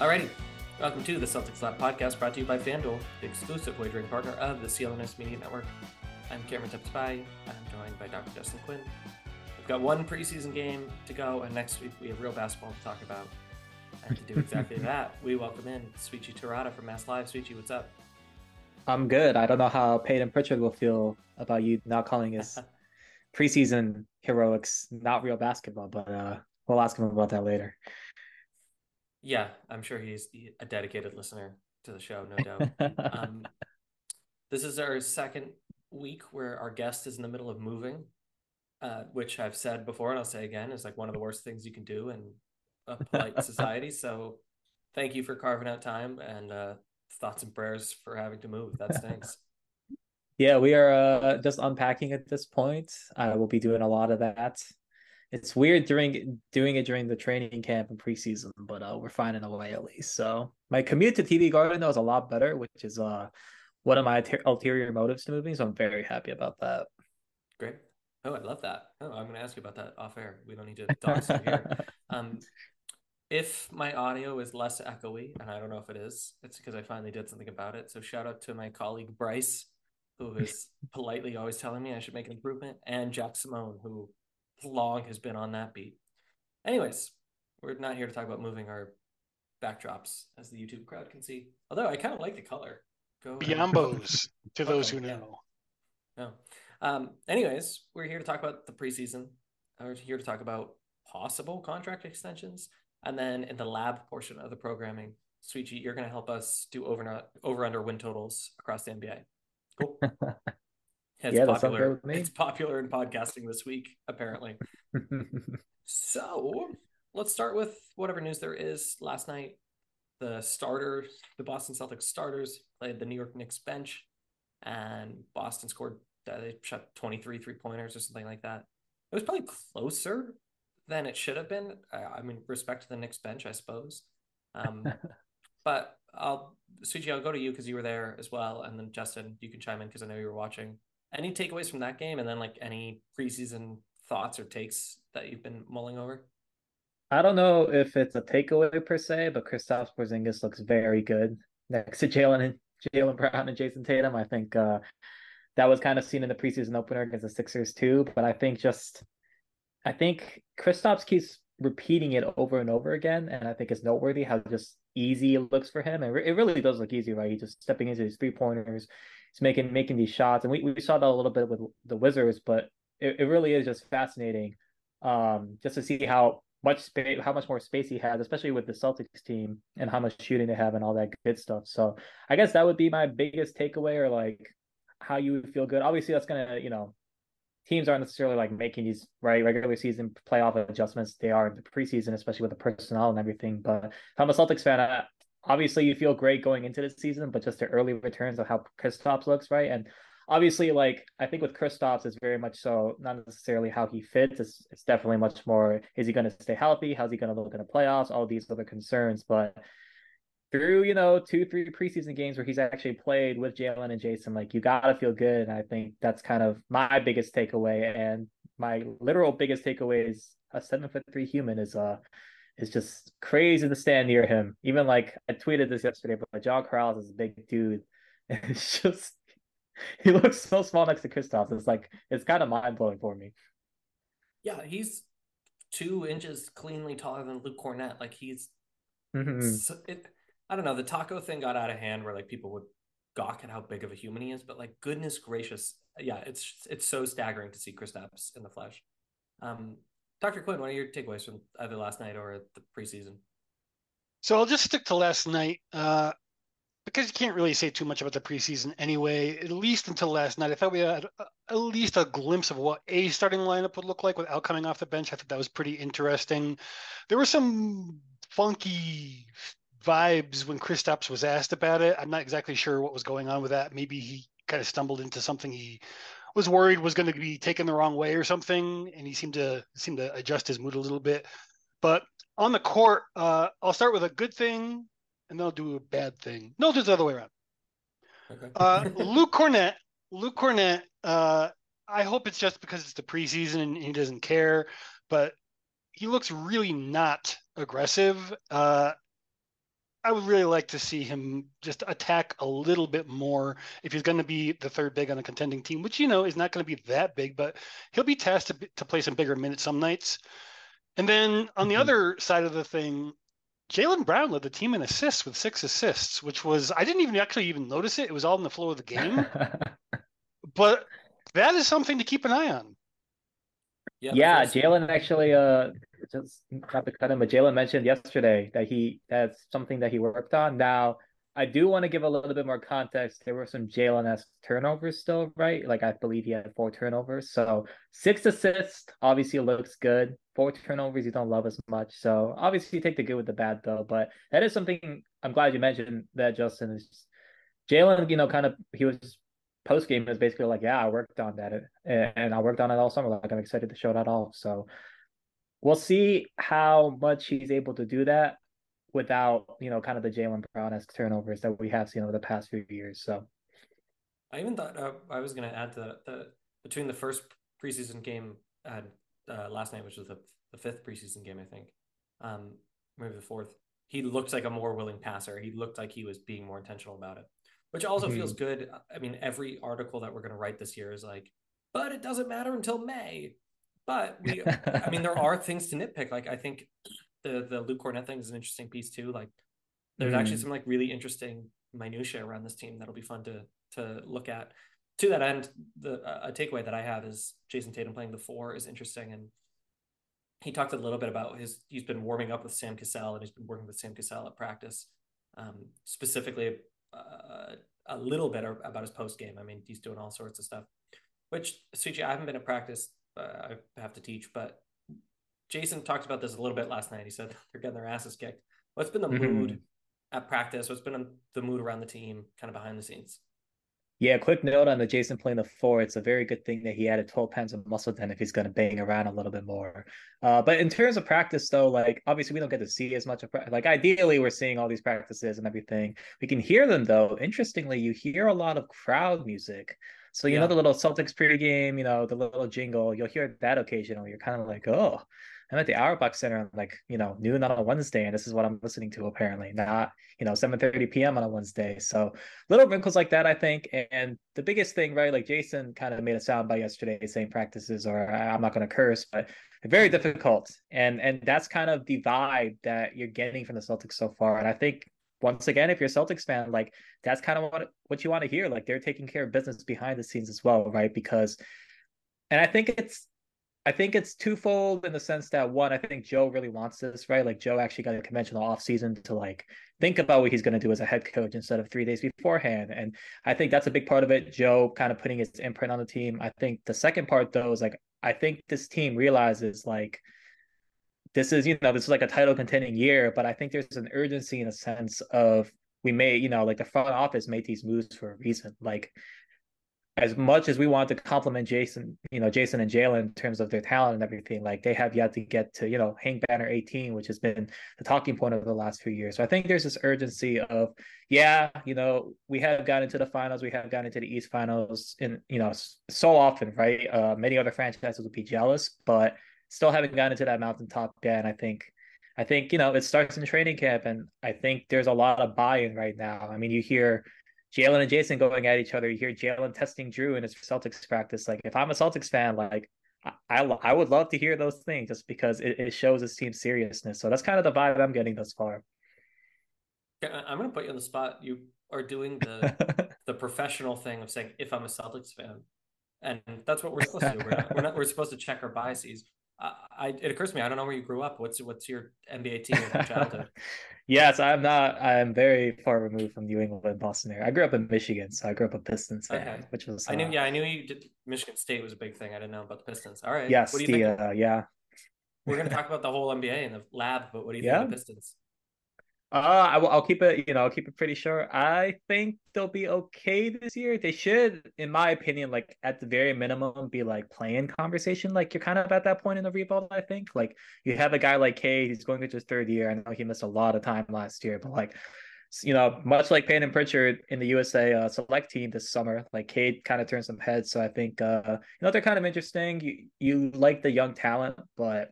Alrighty, welcome to the Celtics Lab podcast brought to you by FanDuel, the exclusive wagering partner of the CLNS Media Network. I'm Cameron Tepspy. I'm joined by Dr. Justin Quinn. We've got one preseason game to go, and next week we have real basketball to talk about. And to do exactly that, we welcome in Souichi Terada from Mass Live. Souichi, what's up? I'm good. I don't know how Payton Pritchard will feel about you not calling his preseason heroics not real basketball, but uh, we'll ask him about that later. Yeah, I'm sure he's a dedicated listener to the show, no doubt. um, this is our second week where our guest is in the middle of moving, uh, which I've said before and I'll say again is like one of the worst things you can do in a polite society. So thank you for carving out time and uh, thoughts and prayers for having to move. That stinks. yeah, we are uh, just unpacking at this point. I will be doing a lot of that it's weird during doing it during the training camp and preseason, but uh, we're finding a way at least. So my commute to TD Garden though is a lot better, which is uh one of my ter- ulterior motives to moving. So I'm very happy about that. Great. Oh, I love that. Oh, I'm going to ask you about that off air. We don't need to talk here. Um, if my audio is less echoey, and I don't know if it is, it's because I finally did something about it. So shout out to my colleague Bryce, who is politely always telling me I should make an improvement, and Jack Simone, who long has been on that beat. Anyways, we're not here to talk about moving our backdrops, as the YouTube crowd can see. Although I kind of like the color. Go Biambos, to those who know. No. Um, anyways, we're here to talk about the preseason. We're here to talk about possible contract extensions. And then in the lab portion of the programming, Souichi, you're going to help us do over, over under win totals across the NBA. Cool. It's yeah, popular. It's popular in podcasting this week, apparently. so let's start with whatever news there is. Last night, the starter, the Boston Celtics starters played the New York Knicks bench, and Boston scored. Uh, they shot 23 three pointers or something like that. It was probably closer than it should have been. I mean, respect to the Knicks bench, I suppose. Um, but I'll, Souichi, I'll go to you because you were there as well, and then Justin, you can chime in because I know you were watching. Any takeaways from that game, and then like any preseason thoughts or takes that you've been mulling over? I don't know if it's a takeaway per se, but Kristaps Porzingis looks very good next to Jaylen and Jaylen Brown and Jayson Tatum. I think uh, that was kind of seen in the preseason opener against the Sixers too. But I think just, I think Kristaps keeps repeating it over and over again, and I think it's noteworthy how just easy it looks for him. And it really does look easy, right? He's just stepping into these three pointers, he's making making these shots, and we, we saw that a little bit with the Wizards, but it, it really is just fascinating um, just to see how much space, how much more space he has, especially with the Celtics team and how much shooting they have and all that good stuff. So I guess that would be my biggest takeaway, or like how you would feel good. Obviously, that's gonna you know teams aren't necessarily like making these right regular season playoff adjustments. They are in the preseason, especially with the personnel and everything. But if I'm a Celtics fan, I, obviously you feel great going into the season, but just the early returns of how Kristaps looks, right? And obviously, like I think with Kristaps, it's very much so not necessarily how he fits. It's it's definitely much more is he going to stay healthy? How's he going to look in the playoffs? All these other concerns, but through you know two three preseason games where he's actually played with Jaylen and Jayson, like you gotta feel good, and I think that's kind of my biggest takeaway. And my literal biggest takeaway is a seven foot three human is uh is just crazy to stand near him. Even like I tweeted this yesterday, but John Karalis is a big dude. It's just he looks so small next to Kristaps. It's like it's kind of mind blowing for me. Yeah, he's two inches cleanly taller than Luke Kornet. Like he's mm-hmm. so, it, I don't know. The Tacko thing got out of hand where like people would gawk at how big of a human he is, but like goodness gracious, yeah, it's it's so staggering to see Kristaps in the flesh. Um, Dr. Quinn, what are your takeaways from either last night or the preseason? So I'll just stick to last night. Uh, because you can't really say too much about the preseason anyway, at least until last night. I thought we had at least a glimpse of what a starting lineup would look like without coming off the bench. I thought that was pretty interesting. There were some funky vibes when Kristaps was asked about it. I'm not exactly sure what was going on with that. Maybe he kind of stumbled into something he was worried was going to be taken the wrong way or something, and he seemed to seemed to adjust his mood a little bit. But on the court, uh, I'll start with a good thing, and then I'll do a bad thing. No, just the other way around. Okay. uh, Luke Kornet, Luke Kornet. Uh, I hope it's just because it's the preseason and he doesn't care, but he looks really not aggressive. Uh, I would really like to see him just attack a little bit more if he's going to be the third big on a contending team, which you know is not going to be that big, but he'll be tasked to, to play some bigger minutes some nights. And then on the mm-hmm. other side of the thing, Jaylen Brown led the team in assists with six assists, which was I didn't even actually even notice it. It was all in the flow of the game. but that is something to keep an eye on. Yeah, yeah Jaylen actually uh just but Jaylen mentioned yesterday that he that's something that he worked on. Now I do want to give a little bit more context. There were some Jaylen s turnovers still, right? Like I believe he had four turnovers. So six assists obviously looks good. Four turnovers you don't love as much. So obviously you take the good with the bad though. But that is something I'm glad you mentioned that Justin is Jaylen, you know, kind of he was post game is basically like, yeah, I worked on that, and I worked on it all summer. Like I'm excited to show that off. So we'll see how much he's able to do that without you know kind of the Jaylen Brown esque turnovers that we have seen over the past few years. So I even thought uh, I was going to add the the between the first preseason game uh, uh, last night, which was the the fifth preseason game, I think, um, maybe the fourth. He looked like a more willing passer. He looked like he was being more intentional about it which also mm-hmm. feels good. I mean, every article that we're going to write this year is like, but it doesn't matter until May. But we, I mean, there are things to nitpick. Like I think the the Luke Kornet thing is an interesting piece too. Like there's mm-hmm. actually some like really interesting minutia around this team that'll be fun to to look at. To that end, the uh, a takeaway that I have is Jayson Tatum playing the four is interesting, and he talked a little bit about his. He's been warming up with Sam Cassell, and he's been working with Sam Cassell at practice, um, specifically uh, a little bit about his post game. I mean, he's doing all sorts of stuff. Which Souichi, I haven't been in practice. Uh, I have to teach, but Jayson talked about this a little bit last night. He said they're getting their asses kicked. What's been the mm-hmm. mood at practice? What's been the mood around the team, kind of behind the scenes? Yeah, quick note on the Jayson playing the four. It's a very good thing that he added 12 pounds of muscle then if he's going to bang around a little bit more. Uh, but in terms of practice, though, like obviously we don't get to see as much of like ideally we're seeing all these practices and everything. We can hear them though. Interestingly, you hear a lot of crowd music. So you yeah. know the little Celtics pregame, you know the little jingle. You'll hear that occasionally. You're kind of like, oh, I'm at the Auerbach Center on like, you know, noon on a Wednesday, and this is what I'm listening to apparently, not, you know, 7:30 p.m. on a Wednesday. So little wrinkles like that, I think. And the biggest thing, right? Like Jayson kind of made a sound by yesterday saying practices, or I'm not going to curse, but very difficult. And and that's kind of the vibe that you're getting from the Celtics so far. And I think once again, if you're a Celtics fan, like that's kind of what what you want to hear. Like they're taking care of business behind the scenes as well, right? Because and I think it's I think it's twofold in the sense that one, I think Joe really wants this, right? Like Joe actually got a conventional off season to like think about what he's going to do as a head coach instead of three days beforehand. And I think that's a big part of it. Joe kind of putting his imprint on the team. I think the second part though is like I think this team realizes like this is, you know, this is like a title contending year, but I think there's an urgency in a sense of we may, you know, like the front office made these moves for a reason. Like as much as we want to compliment Jayson, you know, Jayson and Jaylen in terms of their talent and everything, like they have yet to get to, you know, hang banner 18, which has been the talking point of the last few years. So I think there's this urgency of, yeah, you know, we have gotten into the finals, we have gotten into the East finals in, you know, so often, right? Uh, many other franchises would be jealous, but still haven't gotten into that mountaintop yet. And I think, I think, you know, it starts in training camp and I think there's a lot of buy-in right now. I mean, you hear, Jaylen and Jayson going at each other. You hear Jaylen testing Jrue in his Celtics practice. Like, if I'm a Celtics fan, like, I, I would love to hear those things just because it, it shows his team's seriousness. So that's kind of the vibe I'm getting thus far. Yeah, I'm going to put you on the spot. You are doing the the professional thing of saying, if I'm a Celtics fan. And that's what we're supposed to do. We're, not, we're, not, we're supposed to check our biases. I, it occurs to me I don't know where you grew up. What's what's your NBA team in childhood? yes, I'm not. I'm very far removed from New England, Boston area. I grew up in Michigan, so I grew up a Pistons fan, okay. which was. Uh, I knew. Uh, yeah, I knew you did. Michigan State was a big thing. I didn't know about the Pistons. All right. Yes. What do you the, think? Uh, yeah. We're going to talk about the whole NBA in the lab, but what do you yeah. think of the Pistons? Uh, I will, keep it, you know, I'll keep it pretty short. I think they'll be okay this year. They should, in my opinion, like at the very minimum, be like playing conversation. Like you're kind of at that point in the rebuild, I think. Like you have a guy like Cade, he's going into his third year. I know he missed a lot of time last year, but like, you know, much like Payton Pritchard in the USA uh, select team this summer, like Cade kind of turned some heads. So I think, uh, you know, they're kind of interesting. You, you like the young talent, but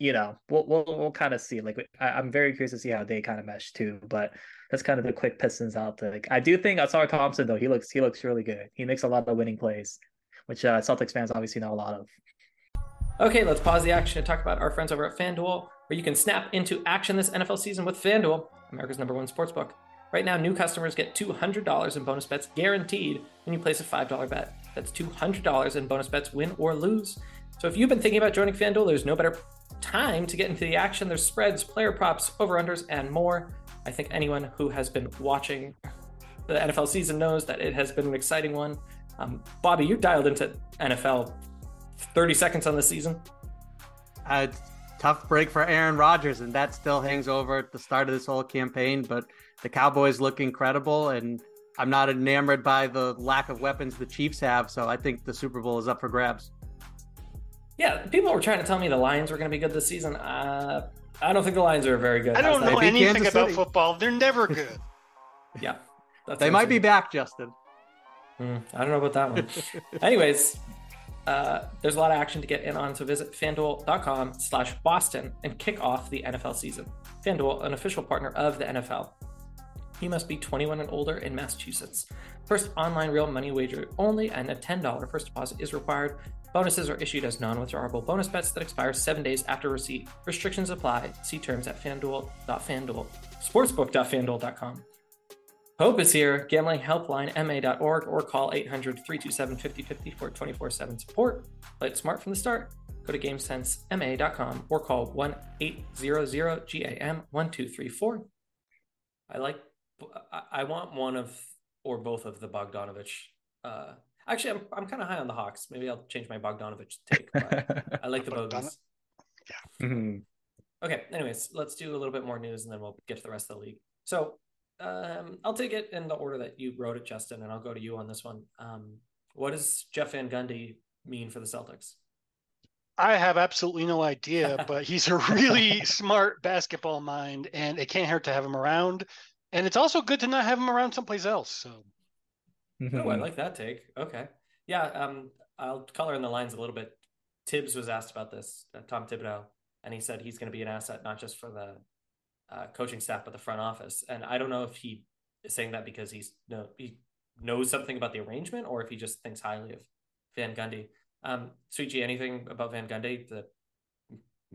you know, we'll we'll, we'll kind of see. Like, I, am very curious to see how they kind of mesh too. But that's kind of the quick Pistons out there. Like, I do think Ausar Thompson though he looks he looks really good. He makes a lot of winning plays, which uh, Celtics fans obviously know a lot of. Okay, let's pause the action and talk about our friends over at FanDuel, where you can snap into action this NFL season with FanDuel, America's number one sportsbook. Right now, new customers get $200 in bonus bets guaranteed when you place a $5 bet. That's $200 in bonus bets, win or lose. So if you've been thinking about joining FanDuel, there's no better time to get into the action. There's spreads, player props, over-unders, and more. I think anyone who has been watching the NFL season knows that it has been an exciting one. Um, Bobby, you dialed into NFL 30 seconds on the season. A tough break for Aaron Rodgers, and that still hangs over at the start of this whole campaign. But the Cowboys look incredible, and I'm not enamored by the lack of weapons the Chiefs have. So I think the Super Bowl is up for grabs. Yeah, people were trying to tell me the Lions were going to be good this season. Uh, I don't think the Lions are very good. I don't know anything about football. They're never good. yeah, they might be back, Justin. Mm, I don't know about that one. Anyways, uh, there's a lot of action to get in on, so visit fanduel.com slash Boston and kick off the NFL season. FanDuel, an official partner of the NFL. You must be 21 and older in Massachusetts. First online real money wager only, and a $10 first deposit is required. Bonuses are issued as non withdrawable bonus bets that expire seven days after receipt. Restrictions apply. See terms at fanduel.fanduel. Sportsbook.fanduel.com. Hope is here. Gambling helpline ma.org or call 800 327 5050 for 24 7 support. Play it smart from the start. Go to GameSenseMA.com or call 1 800 GAM 1234. I like, I want one of or both of the Bogdanovich uh, Actually, I'm I'm kind of high on the Hawks. Maybe I'll change my Bogdanovich take. I like the Bogies. Yeah. Mm-hmm. Okay. Anyways, let's do a little bit more news, and then we'll get to the rest of the league. So, um, I'll take it in the order that you wrote it, Justin, and I'll go to you on this one. Um, what does Jeff Van Gundy mean for the Celtics? I have absolutely no idea, but he's a really smart basketball mind, and it can't hurt to have him around. And it's also good to not have him around someplace else. So Mm-hmm. Oh, I like that take. Okay. Yeah. Um, I'll color in the lines a little bit. Thibs was asked about this, uh, Tom Thibodeau, and he said he's going to be an asset not just for the uh, coaching staff but the front office. And I don't know if he is saying that because he's you know, he knows something about the arrangement or if he just thinks highly of Van Gundy. Um, Souichi, anything about Van Gundy that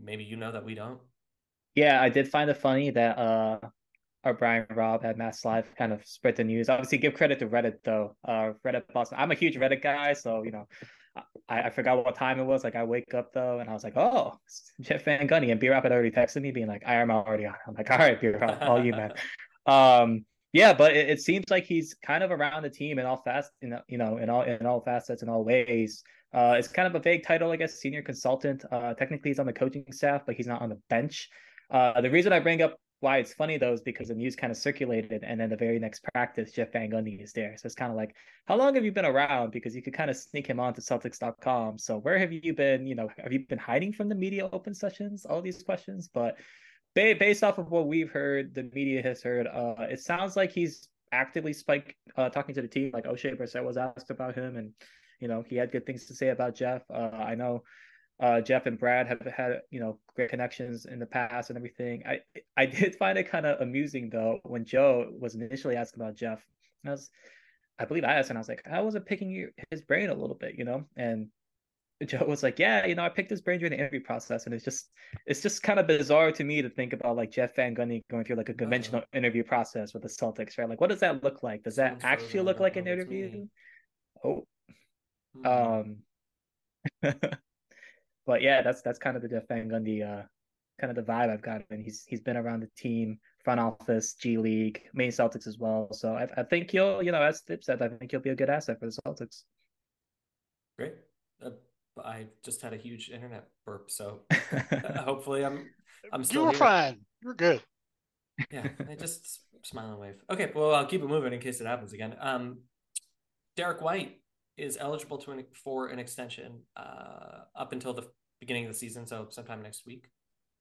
maybe you know that we don't? Yeah, I did find it funny that uh or Brian Robb at MassLive kind of spread the news. Obviously, give credit to Reddit though. Uh, Reddit Boston. I'm a huge Reddit guy, so you know, I, I forgot what time it was. Like I wake up though, and I was like, oh, Jeff Van Gundy, and B Rob had already texted me, being like, I am already on. I'm like, all right, B Rob, all you man. Um, yeah, but it, it, seems like he's kind of around the team in all fast, in, you know, in all in all facets, in all ways. Uh, it's kind of a vague title, I guess, senior consultant. Uh, technically, he's on the coaching staff, but he's not on the bench. Uh, the reason I bring up why it's funny though is because the news kind of circulated, and then the very next practice, Jeff Van Gundy is there. So it's kind of like, how long have you been around? Because you could kind of sneak him onto Celtics.com. So where have you been? You know, have you been hiding from the media open sessions? All these questions, but based off of what we've heard, the media has heard, uh, it sounds like he's actively spike uh, talking to the team. Like Oshae Brissett was asked about him, and you know he had good things to say about Jeff. Uh, I know uh, Jeff and Brad have had you know great connections in the past and everything. I I did find it kind of amusing though when Joe was initially asked about Jeff. I was, I believe I asked and I was like, I was picking his brain a little bit, you know, and Joe was like, yeah, you know, I picked his brain during the interview process, and it's just it's just kind of bizarre to me to think about like Jeff Van Gundy going through like a conventional uh-huh. interview process with the Celtics, right? Like, what does that look like? Does that actually look like an interview? Oh, hmm. um. but yeah, that's that's kind of the Van Gundy uh kind of the vibe I've gotten. He's he's been around the team, front office, G League, main Celtics as well. So I, I think he'll, you know, as Tip said, I think he'll be a good asset for the Celtics. Great. Uh, I just had a huge internet burp, so uh, hopefully I'm I'm still. You were here. fine. You're good. Yeah, I just smile and wave. Okay, well I'll keep it moving in case it happens again. Um, Derrick White is eligible to for an extension uh, up until the beginning of the season, so sometime next week.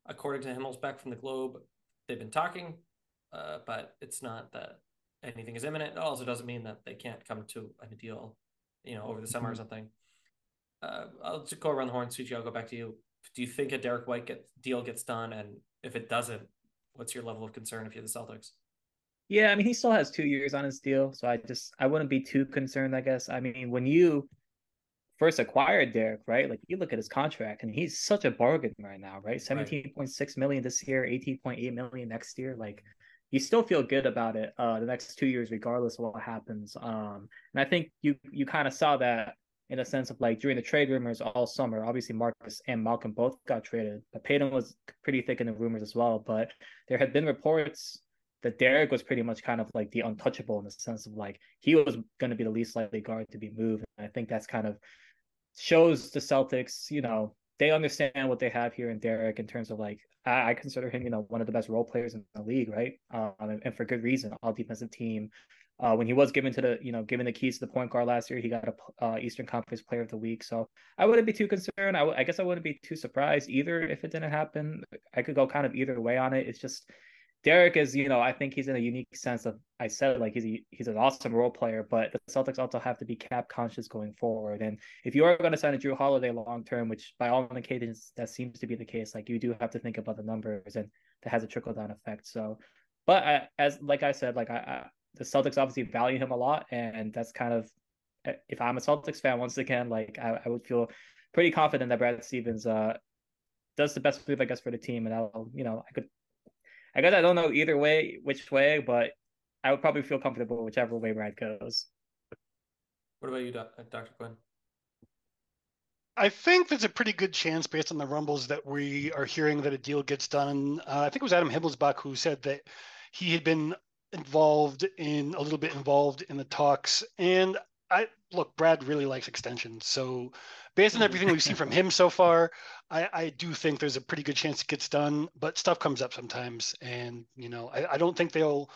According to Himmelsbach from the Globe, they've been talking, uh, but it's not that anything is imminent. It also doesn't mean that they can't come to a deal, you know, over the summer mm-hmm. or something. Uh, I'll just go around the horn. Souichi, I'll go back to you. Do you think a Derrick White get, deal gets done? And if it doesn't, what's your level of concern if you're the Celtics? Yeah, I mean, he still has two years on his deal, so I just I wouldn't be too concerned. I guess. I mean, when you first acquired Derrick, right? Like you look at his contract, and he's such a bargain right now, right? Seventeen point six million this year, eighteen point eight million next year. Like you still feel good about it uh, the next two years, regardless of what happens. Um, and I think you you kind of saw that in a sense of like during the trade rumors all summer. Obviously, Marcus and Malcolm both got traded, but Payton was pretty thick in the rumors as well. But there had been reports that Derrick was pretty much kind of like the untouchable in the sense of like he was going to be the least likely guard to be moved. And I think that's kind of shows the Celtics, you know, they understand what they have here in Derrick in terms of like I, I consider him, you know, one of the best role players in the league, right? Um, and, and, for good reason. All defensive team. Uh, when he was given to the, you know, given the keys to the point guard last year, he got a uh, Eastern Conference Player of the Week. So I wouldn't be too concerned. I, w- I guess I wouldn't be too surprised either if it didn't happen. I could go kind of either way on it. It's just Derrick is, you know, I think he's in a unique sense of I said like he's a, he's an awesome role player, but the Celtics also have to be cap conscious going forward. And if you are going to sign a Jrue Holiday long term, which by all indications that seems to be the case, like you do have to think about the numbers, and that has a trickle down effect. So, but I, as like I said, like I, I the Celtics obviously value him a lot, and that's kind of if I'm a Celtics fan once again, like I, I would feel pretty confident that Brad Stevens uh does the best move I guess for the team, and I'll you know I could I guess I don't know either way which way, but I would probably feel comfortable whichever way Brad goes. What about you, Dr. Quinn? I think there's a pretty good chance, based on the rumbles, that we are hearing that a deal gets done. Uh, I think it was Adam Himmelsbach who said that he had been involved in a little bit involved in the talks, and I look, Brad really likes extensions. So, based on everything we've seen from him so far, I, I, do think there's a pretty good chance it gets done. But stuff comes up sometimes, and you know, I, I don't think they'll.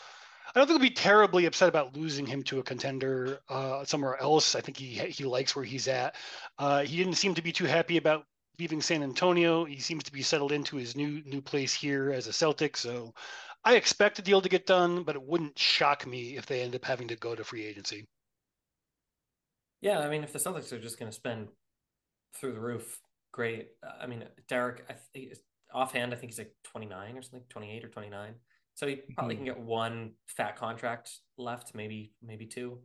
I don't think they'll be terribly upset about losing him to a contender uh, somewhere else. I think he he likes where he's at. Uh, he didn't seem to be too happy about leaving San Antonio. He seems to be settled into his new new place here as a Celtic. So I expect a deal to get done, but it wouldn't shock me if they end up having to go to free agency. Yeah, I mean, if the Celtics are just going to spend through the roof, great. I mean, Derrick, I think offhand, I think he's like 29 or something, 28 or 29. So he probably mm-hmm. can get one fat contract left, maybe maybe two.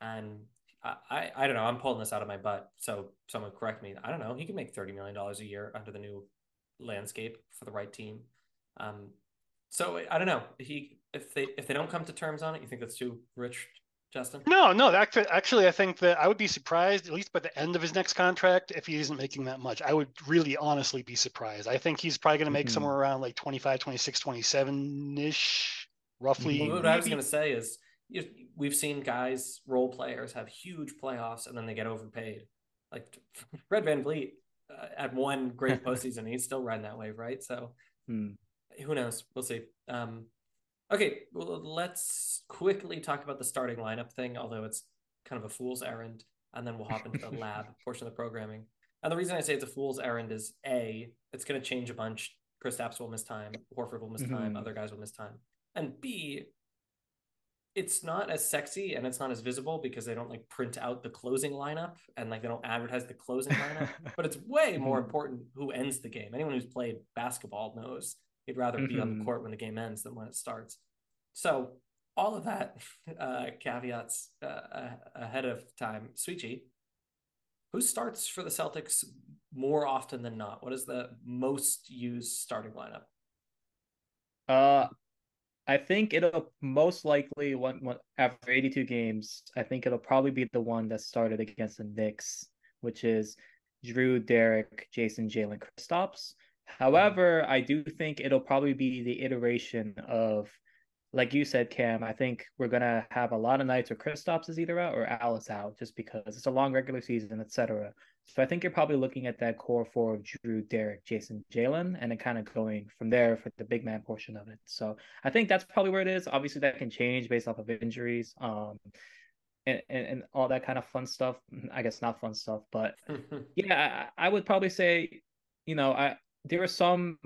And I, I, I don't know. I'm pulling this out of my butt, so someone correct me. I don't know. He can make thirty million dollars a year under the new landscape for the right team. Um, so I don't know. He if they if they don't come to terms on it, you think that's too rich Justin? No, no. Actually, actually, I think that I would be surprised, at least by the end of his next contract, if he isn't making that much. I would really honestly be surprised. I think he's probably going to make mm-hmm. somewhere around like 25, 26, 27 ish, roughly. Well, what maybe. I was going to say is you we've seen guys, role players, have huge playoffs and then they get overpaid. Like Fred VanVleet uh, at one great postseason, he's still riding that wave, right? So hmm. who knows? We'll see. Um, Okay, well, let's quickly talk about the starting lineup thing, although it's kind of a fool's errand, and then we'll hop into the lab portion of the programming. And the reason I say it's a fool's errand is A, it's going to change a bunch. Chris Kristaps will miss time, Horford will miss mm-hmm. time, other guys will miss time. And B, it's not as sexy and it's not as visible because they don't like print out the closing lineup and like they don't advertise the closing lineup. but it's way more mm-hmm. important who ends the game. Anyone who's played basketball knows He'd rather mm-hmm. be on the mm-hmm. court when the game ends than when it starts. So all of that uh, caveats uh, ahead of time. Souichi, who starts for the Celtics more often than not? What is the most used starting lineup? Uh, I think it'll most likely one, one after 82 games. I think it'll probably be the one that started against the Knicks, which is Jrue, Derrick, Jayson, Jaylen, Kristaps. However, I do think it'll probably be the iteration of, like you said, Cam. I think we're gonna have a lot of nights where Kristaps is either out or Alice out, just because it's a long regular season, etc. So I think you're probably looking at that core four of Jrue, Derrick, Jayson, Jaylen, and then kind of going from there for the big man portion of it. So I think that's probably where it is. Obviously, that can change based off of injuries. Um, and, and, and all that kind of fun stuff. I guess not fun stuff, but yeah, I, I, would probably say, you know, I there were some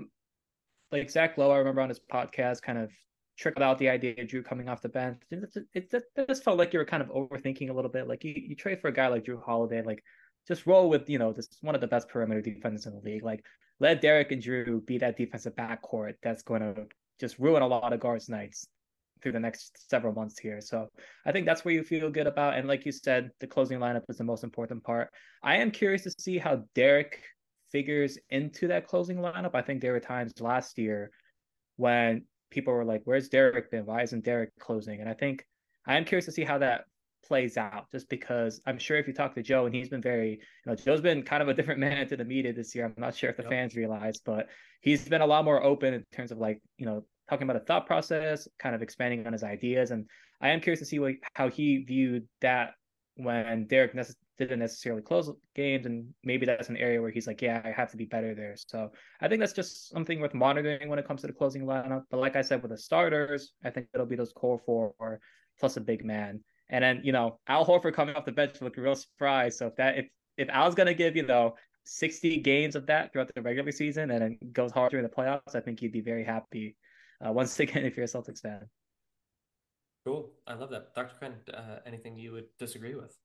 like Zach Lowe. I remember on his podcast, kind of trickled out the idea of Jrue coming off the bench. It, just felt like you were kind of overthinking a little bit. Like you, you trade for a guy like Jrue Holiday, like just roll with you know just one of the best perimeter defenders in the league. Like let Derrick and Jrue be that defensive backcourt that's going to just ruin a lot of guards' nights through the next several months here. So I think that's where you feel good about. And like you said, the closing lineup is the most important part. I am curious to see how Derrick figures into that closing lineup. I think there were times last year when people were like, Where's Derrick been? Why isn't Derrick closing? And I think I am curious to see how that plays out just because I'm sure if you talk to Joe and he's been very, you know, Joe's been kind of a different man to the media this year. I'm not sure if the yep. fans realize, but he's been a lot more open in terms of like, you know, talking about a thought process, kind of expanding on his ideas. And I am curious to see what, how he viewed that when Derrick didn't necessarily close games. And maybe that's an area where he's like, yeah, I have to be better there. So I think that's just something worth monitoring when it comes to the closing lineup. But like I said, with the starters, I think it'll be those core four plus a big man. And then, you know, Al Horford coming off the bench looked real surprised. So if that, if, if Al's going to give, you know, 60 games of that throughout the regular season and then goes hard during the playoffs, I think you'd be very happy uh, once again if you're a Celtics fan. Cool. I love that. Dr. Quinn, uh, anything you would disagree with?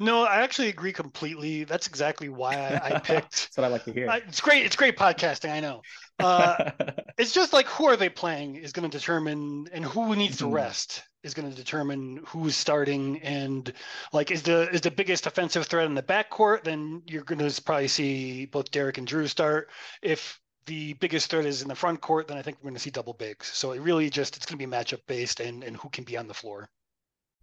No, I actually agree completely. That's exactly why I, I picked. That's what I like to hear. I, it's great. It's great podcasting. I know. Uh, it's just like who are they playing is going to determine, and who needs to mm-hmm. rest is going to determine who's starting. And like, is the is the biggest offensive threat in the backcourt? Then you're going to probably see both Derrick and Jrue start. If the biggest threat is in the front court, then I think we're going to see double bigs. So it really just it's going to be matchup based and and who can be on the floor.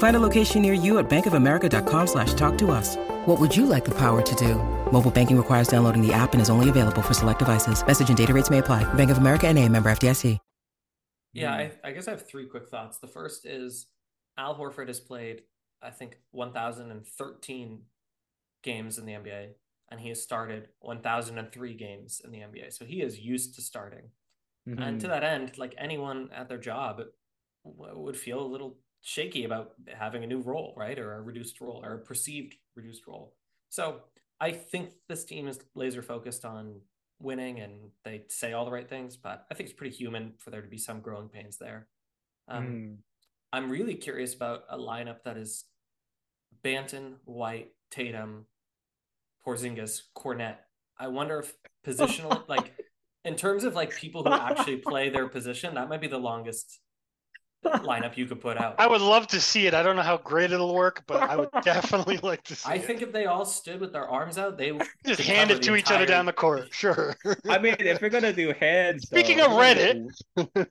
Find a location near you at bankofamerica.com slash talk to us. What would you like the power to do? Mobile banking requires downloading the app and is only available for select devices. Message and data rates may apply. Bank of America and a member FDIC. Yeah, I, I guess I have three quick thoughts. The first is Al Horford has played, I think, 1,013 games in the NBA, and he has started 1,003 games in the NBA. So he is used to starting. Mm-hmm. And to that end, like anyone at their job would feel a little shaky about having a new role, right? Or a reduced role or a perceived reduced role. So I think this team is laser focused on winning and they say all the right things, but I think it's pretty human for there to be some growing pains there. Um, mm. I'm really curious about a lineup that is Banton, White, Tatum, Porzingis, Kornet. I wonder if positional, like in terms of like people who actually play their position, that might be the longest lineup you could put out. I would love to see it. I don't know how great it'll work, but I would definitely like to see I it. think if they all stood with their arms out, they would just hand it to each other down the court. Sure. I mean, if you're gonna do heads, speaking though, of Reddit,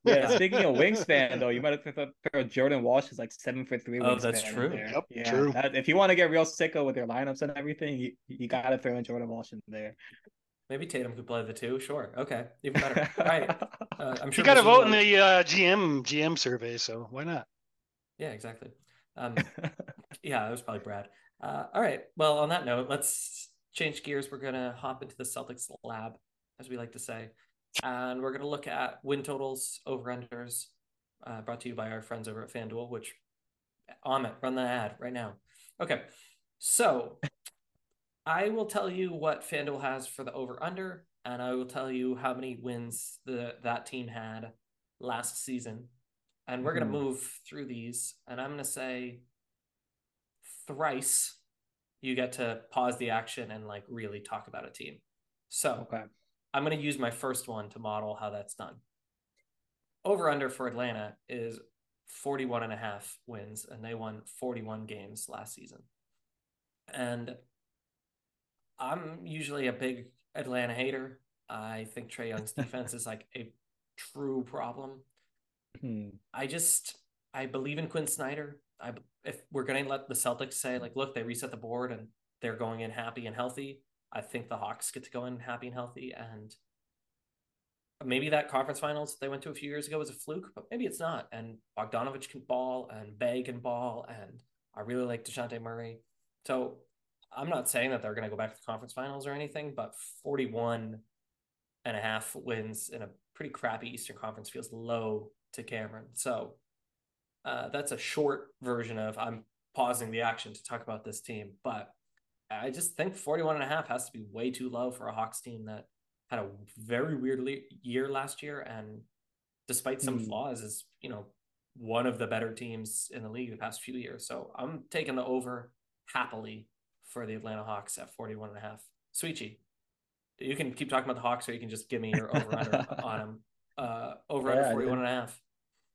yeah. Speaking of wingspan, though, you might have thrown Jordan Walsh is like seven for three. Oh, that's true. Yep, yeah, true. That, if you want to get real sicko with your lineups and everything, you, you got to throw in Jordan Walsh in there. Maybe Tatum could play the two. Sure. Okay. Even better. All right. Uh, I'm sure you got to vote in the uh, GM GM survey, so why not? Yeah, exactly. Um, yeah, it was probably Brad. Uh, all right. Well, on that note, let's change gears. We're gonna hop into the Celtics lab, as we like to say, and we're gonna look at win totals, over unders, uh, brought to you by our friends over at FanDuel. Which, Amit, run the ad right now. Okay. So I will tell you what FanDuel has for the over under, and I will tell you how many wins the that team had last season. And we're mm-hmm. gonna move through these, and I'm gonna say thrice you get to pause the action and like really talk about a team. So okay. I'm gonna use my first one to model how that's done. Over under for Atlanta is 41 and a half wins, and they won 41 games last season. And I'm usually a big Atlanta hater. I think Trae Young's defense is like a true problem. Hmm. I just I believe in Quin Snyder. I if we're going to let the Celtics say like, look, they reset the board and they're going in happy and healthy. I think the Hawks get to go in happy and healthy, and maybe that conference finals they went to a few years ago was a fluke, but maybe it's not. And Bogdanovich can ball, and Bey can ball, and I really like Dejounte Murray. So I'm not saying that they're going to go back to the conference finals or anything, but 41 and a half wins in a pretty crappy Eastern Conference feels low to Cameron. So uh, that's a short version of I'm pausing the action to talk about this team, but I just think 41 and a half has to be way too low for a Hawks team that had a very weird le- year last year and despite some Hmm. flaws is, you know, one of the better teams in the league the past few years. So I'm taking the over happily for the Atlanta Hawks at 41 and a half. Souichi, you can keep talking about the Hawks or you can just give me your over under on them. Uh, over under Yeah, I 41 didn't- and a half.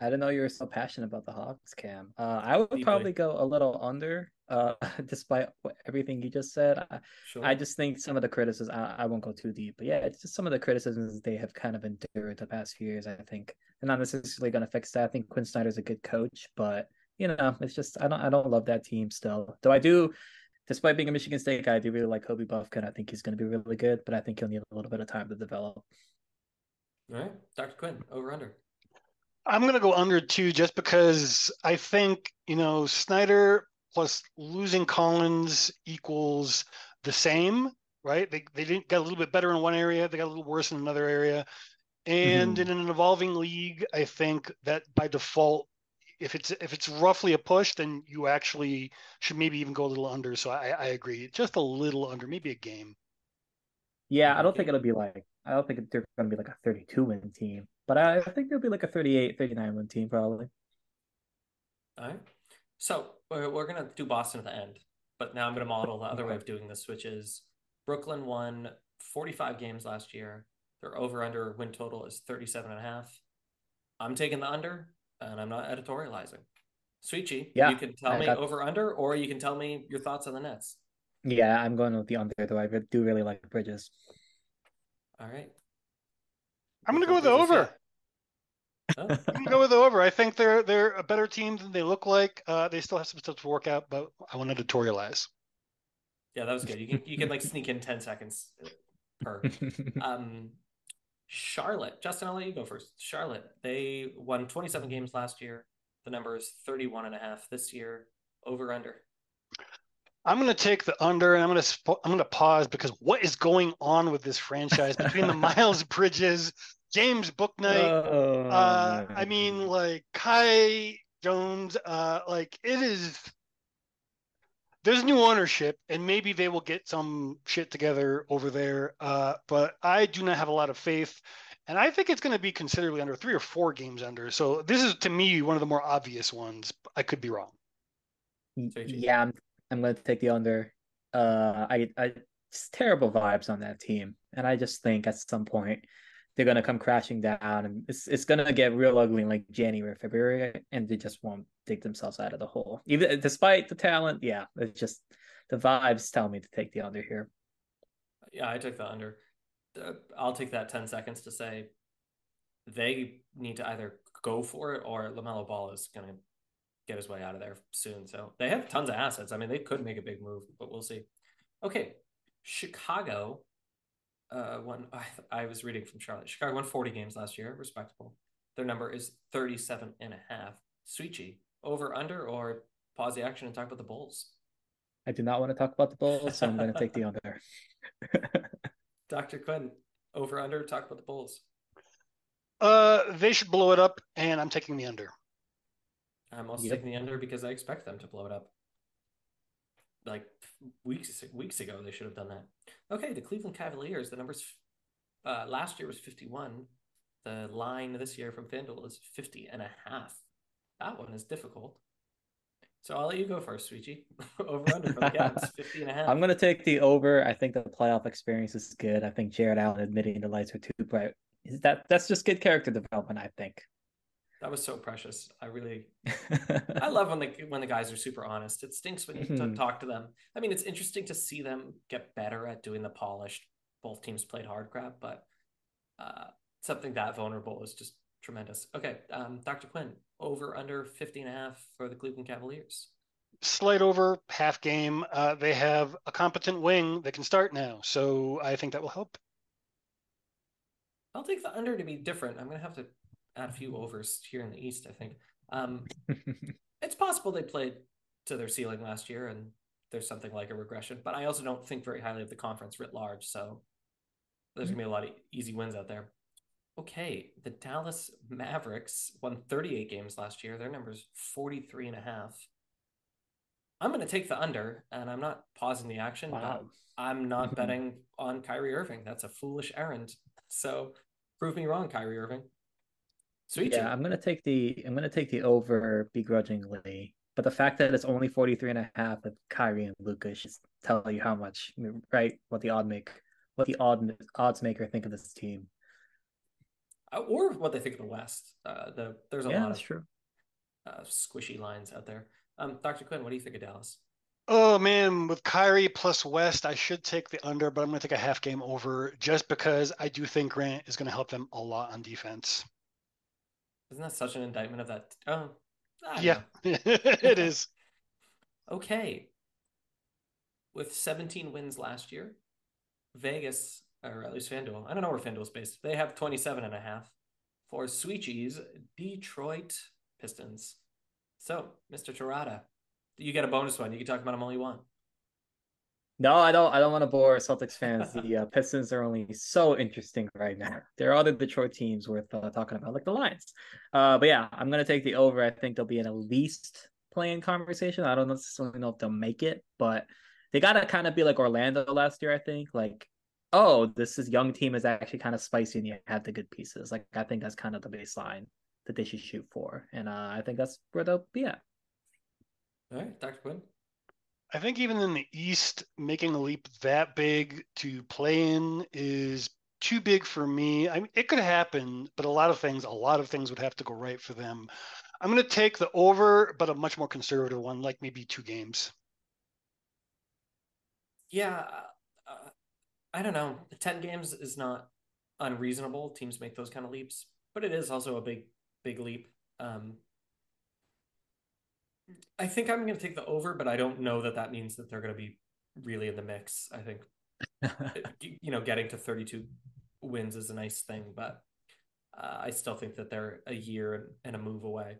I didn't know you were so passionate about the Hawks, Cam. Uh, I would Deeply. probably go a little under, uh, despite what, everything you just said. I, Sure. I just think some of the criticisms, I, I won't go too deep, but yeah, it's just some of the criticisms they have kind of endured the past few years. I think they're not necessarily going to fix that. I think Quin Snyder's a good coach, but you know, it's just I don't I don't love that team still. Though I do, despite being a Michigan State guy, I do really like Kobe Buffkin. I think he's going to be really good, but I think he'll need a little bit of time to develop. All right. Dr. Quinn, over under. I'm gonna go under two just because I think you know Snyder plus losing Collins equals the same, right? They they didn't get a little bit better in one area, they got a little worse in another area, and Mhm. in an evolving league, I think that by default, if it's if it's roughly a push, then you actually should maybe even go a little under. So I I agree, just a little under, maybe a game. Yeah, I don't think it'll be like I don't think they're going to be like a 32 win team, but I think they'll be like a 38, 39 win team probably. All right. So we're, we're going to do Boston at the end, but now I'm going to model the other way of doing this, which is Brooklyn won 45 games last year. Their over under win total is 37 and a half. I'm taking the under and I'm not editorializing. Souichi, Yeah, you can tell I me got- over under, or you can tell me your thoughts on the Nets. Yeah, I'm going with the under though. I do really like Bridges. All right. I'm gonna go with the over. Oh, I'm gonna go with the over. I think they're they're a better team than they look like. Uh, they still have some stuff to work out, but I want to editorialize. yeah, that was good. You can you can like sneak in 10 seconds per. Um, Charlotte, Justin, I'll let you go first. Charlotte, they won 27 games last year. The number is 31 and a half this year. Over under. I'm gonna take the under, and I'm gonna sp- I'm gonna pause because what is going on with this franchise between the Miles Bridges, James Bouknight? Oh, uh, I mean, like Kai Jones. Uh, like it is. There's new ownership, and maybe they will get some shit together over there. Uh, but I do not have a lot of faith, and I think it's going to be considerably under three or four games under. So this is to me one of the more obvious ones. I could be wrong. Y- Sorry, Chief. Yeah, I'm I'm going to take the under. Uh, I I it's terrible vibes on that team, and I just think at some point they're to come crashing down, and it's it's to get real ugly in like January, February, and they just won't dig themselves out of the hole. Even despite the talent, yeah, it's just the vibes tell me to take the under here. Yeah, I took the under. Uh, I'll take that 10 seconds to say they need to either go for it or LaMelo Ball is to get his way out of there soon. So they have tons of assets. I mean, they could make a big move, but we'll see. Okay. Chicago uh won I, I was reading from Charlotte. Chicago won 40 games last year, respectable. Their number is 37 and a half. Souichi, over under or pause the action and talk about the Bulls. I do not want to talk about the Bulls, so I'm going to take the under. Dr. Quinn, over under, talk about the Bulls. Uh, they should blow it up, and I'm taking the under. I'm also Yep. taking the under because I expect them to blow it up. Like weeks weeks ago, they should have done that. Okay, the Cleveland Cavaliers. The numbers uh, last year was 51. The line this year from FanDuel is 50 and a half. That one is difficult. So I'll let you go first, Souichi. Over under for the Cavs, 50 and a half. I'm going to take the over. I think the playoff experience is good. I think Jarrett Allen admitting the lights are too bright. Is that that's just good character development, I think. That was so precious. I really, I love when the when the guys are super honest. It stinks when you Mhm. talk to them. I mean, it's interesting to see them get better at doing the polished. Both teams played hard crap, but uh, something that vulnerable is just tremendous. Okay, um, Dr. Quinn, over under 50 and a half for the Cleveland Cavaliers. Slight over, half game. Uh, they have a competent wing that can start now, so I think that will help. I'll take the under to be different. I'm gonna have to add a few overs here in the East. I think um, it's possible they played to their ceiling last year, and there's something like a regression. But I also don't think very highly of the conference writ large. So there's gonna be a lot of easy wins out there. Okay, the Dallas Mavericks won 38 games last year. Their number's 43 and a half. I'm going to take the under, and I'm not pausing the action, but wow. I'm not betting on Kyrie Irving. That's a foolish errand. So prove me wrong, Kyrie Irving. Sweet. Yeah, I'm gonna take the I'm gonna take the over begrudgingly. But the fact that it's only 43 and a half with Kyrie and Lucas should tell you how much right what the odd make what the odd odds maker think of this team. Uh, or what they think of the West. Uh, the there's a yeah, lot that's of true. uh, squishy lines out there. Um, Dr. Quinn, what do you think of Dallas? Oh man, with Kyrie plus West, I should take the under, but I'm going to take a half game over just because I do think Grant is going to help them a lot on defense. Isn't that such an indictment of that? Oh, Yeah, it is. Okay. With 17 wins last year, Vegas, or at least FanDuel, I don't know where FanDuel's based. They have 27 and a half for Souichi's, Detroit Pistons. So, Mr. Terada, you get a bonus one. You can talk about them all you want. No, I don't. I don't want to bore Celtics fans. The uh, Pistons are only so interesting right now. There are other Detroit teams worth uh, talking about, like the Lions. Uh, but yeah, I'm gonna take the over. I think they'll be in at least playing conversation. I don't necessarily know if they'll make it, but they gotta kind of be like Orlando last year. I think like, oh, this is young team is actually kind of spicy, and you have the good pieces. Like I think that's kind of the baseline that they should shoot for, and uh, I think that's where they'll be at. All right, Dr. Quinn. I think even in the East, making a leap that big to play in is too big for me. I mean, it could happen, but a lot of things, a lot of things would have to go right for them. I'm going to take the over, but a much more conservative one, like maybe two games. Yeah, uh, I don't know. 10 games is not unreasonable. Teams make those kind of leaps, but it is also a big, big leap. Um, I think I'm going to take the over, but I don't know that that means that they're going to be really in the mix. I think, you know, getting to 32 wins is a nice thing, but uh, I still think that they're a year and a move away.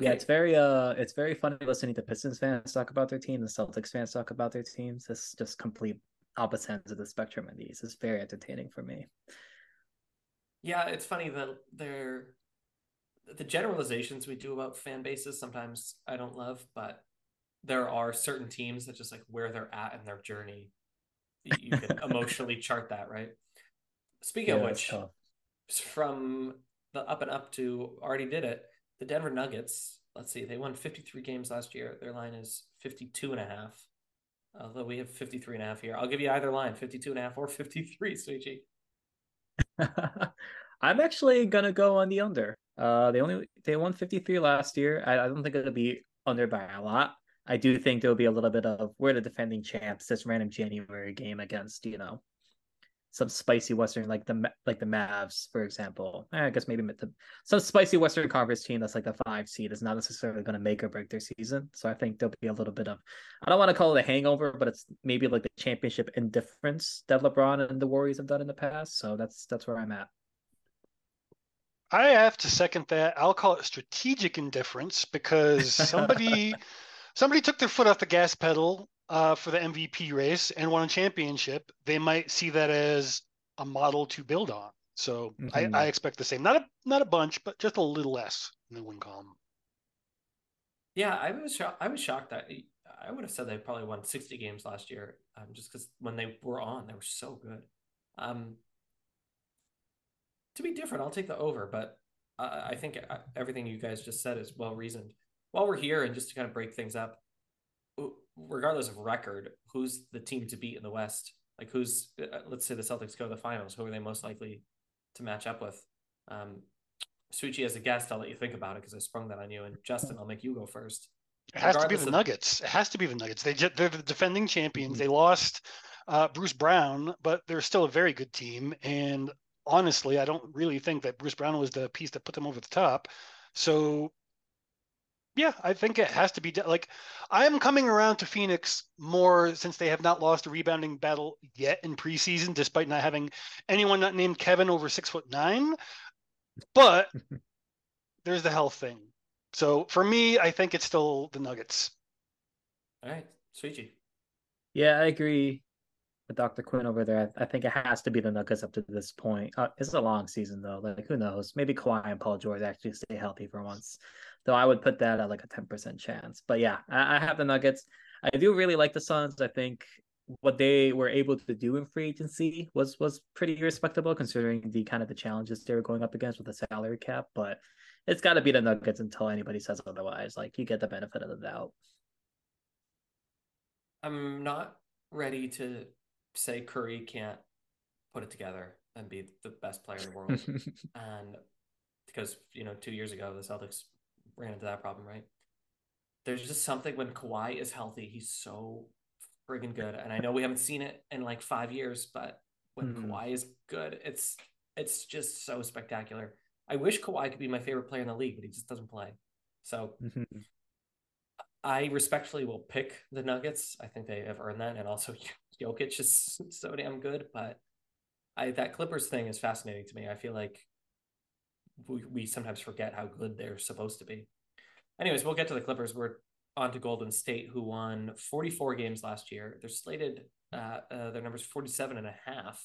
Yeah, it's very uh it's very funny listening to Pistons fans talk about their team, the Celtics fans talk about their teams. It's just complete opposite ends of the spectrum in these. It's very entertaining for me. Yeah, it's funny that they're the generalizations we do about fan bases sometimes I don't love, but there are certain teams that just like where they're at in their journey. You can emotionally chart that, right? Speaking Yeah, of which, from the up and up to already did it, the Denver Nuggets, let's see, they won 53 games last year. Their line is 52 and a half. Although we have 53 and a half here. I'll give you either line, 52 and a half or 53, Souichi. I'm actually gonna go on the under. Uh, they only they won 53 last year. I, I don't think it'll be under by a lot. I do think there'll be a little bit of we're the defending champs. This random January game against you know some spicy Western like the like the Mavs for example. Eh, I guess maybe the, some spicy Western Conference team that's like the five seed is not necessarily going to make or break their season. So I think there'll be a little bit of I don't want to call it a hangover, but it's maybe like the championship indifference that LeBron and the Warriors have done in the past. So that's that's where I'm at. I have to second that. I'll call it strategic indifference because somebody somebody took their foot off the gas pedal uh, for the MVP race and won a championship. They might see that as a model to build on. So Mhm. I, I expect the same. Not a not a bunch, but just a little less in the win column. Yeah, I was shocked. I was shocked that I would have said they probably won 60 games last year, um, just because when they were on, they were so good. Um, to be different, I'll take the over, but I, I think uh, everything you guys just said is well reasoned. While we're here, and just to kind of break things up, regardless of record, who's the team to beat in the West? Like, who's uh, let's say the Celtics go to the finals, who are they most likely to match up with? Um, Souichi, as a guest, I'll let you think about it because I sprung that on you. And Justin, I'll make you go first. It has to be the of- Nuggets. It has to be the Nuggets. They they're the defending champions. Mm-hmm. They lost uh, Bruce Brown, but they're still a very good team. And honestly, I don't really think that Bruce Brown was the piece that put them over the top. So, yeah, I think it has to be de- like I am coming around to Phoenix more since they have not lost a rebounding battle yet in preseason, despite not having anyone not named Kevin over six foot nine. But there's the health thing. So for me, I think it's still the Nuggets. All right, Souichi. Yeah, I agree with Dr. Quinn over there. I, I think it has to be the Nuggets up to this point. Uh, it's a long season though. Like who knows? Maybe Kawhi and Paul George actually stay healthy for once. Though I would put that at like a ten percent chance. But yeah, I, I have the Nuggets. I do really like the Suns. I think what they were able to do in free agency was was pretty respectable considering the kind of the challenges they were going up against with the salary cap. But it's got to be the Nuggets until anybody says otherwise. Like you get the benefit of the doubt. I'm not ready to say Curry can't put it together and be the best player in the world. and because, you know, two years ago, the Celtics ran into that problem, right? There's just something when Kawhi is healthy, he's so friggin' good. And I know we haven't seen it in like five years, but when Mhm. Kawhi is good, it's it's just so spectacular. I wish Kawhi could be my favorite player in the league, but he just doesn't play. So I respectfully will pick the Nuggets. I think they have earned that, and also Jokic is so damn good. But I that Clippers thing is fascinating to me. I feel like we we sometimes forget how good they're supposed to be. Anyways, we'll get to the Clippers. We're on to Golden State, who won 44 games last year. They're slated. Uh, uh, their numbers 47 and a half.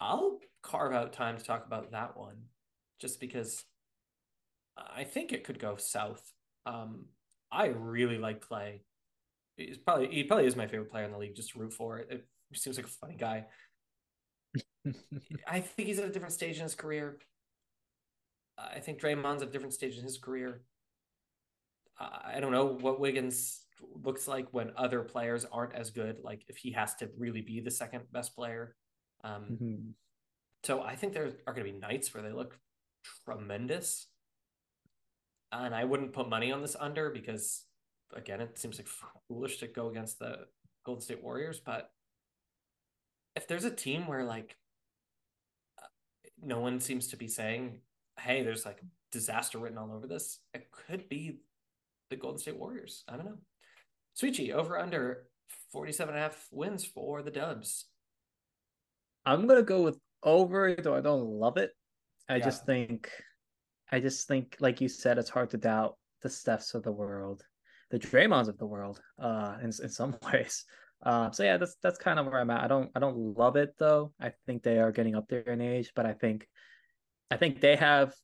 I'll carve out time to talk about that one, just because I think it could go south. Um, I really like Klay. He's probably he probably is my favorite player in the league. Just to root for it. It seems like a funny guy. I think he's at a different stage in his career. I think Draymond's at a different stage in his career. I don't know what Wiggins looks like when other players aren't as good. Like if he has to really be the second best player. Um, Mhm. so I think there are going to be nights where they look tremendous. And I wouldn't put money on this under because, again, it seems like foolish to go against the Golden State Warriors. But if there's a team where, like, no one seems to be saying, hey, there's like disaster written all over this, it could be the Golden State Warriors. I don't know. Souichi, over under 47 and a half wins for the Dubs. I'm gonna go with over, though I don't love it. I Yeah. just think, I just think, like you said, it's hard to doubt the Stephs of the world, the Draymonds of the world, uh, in in some ways. Uh, so yeah, that's that's kind of where I'm at. I don't I don't love it though. I think they are getting up there in age, but I think, I think they have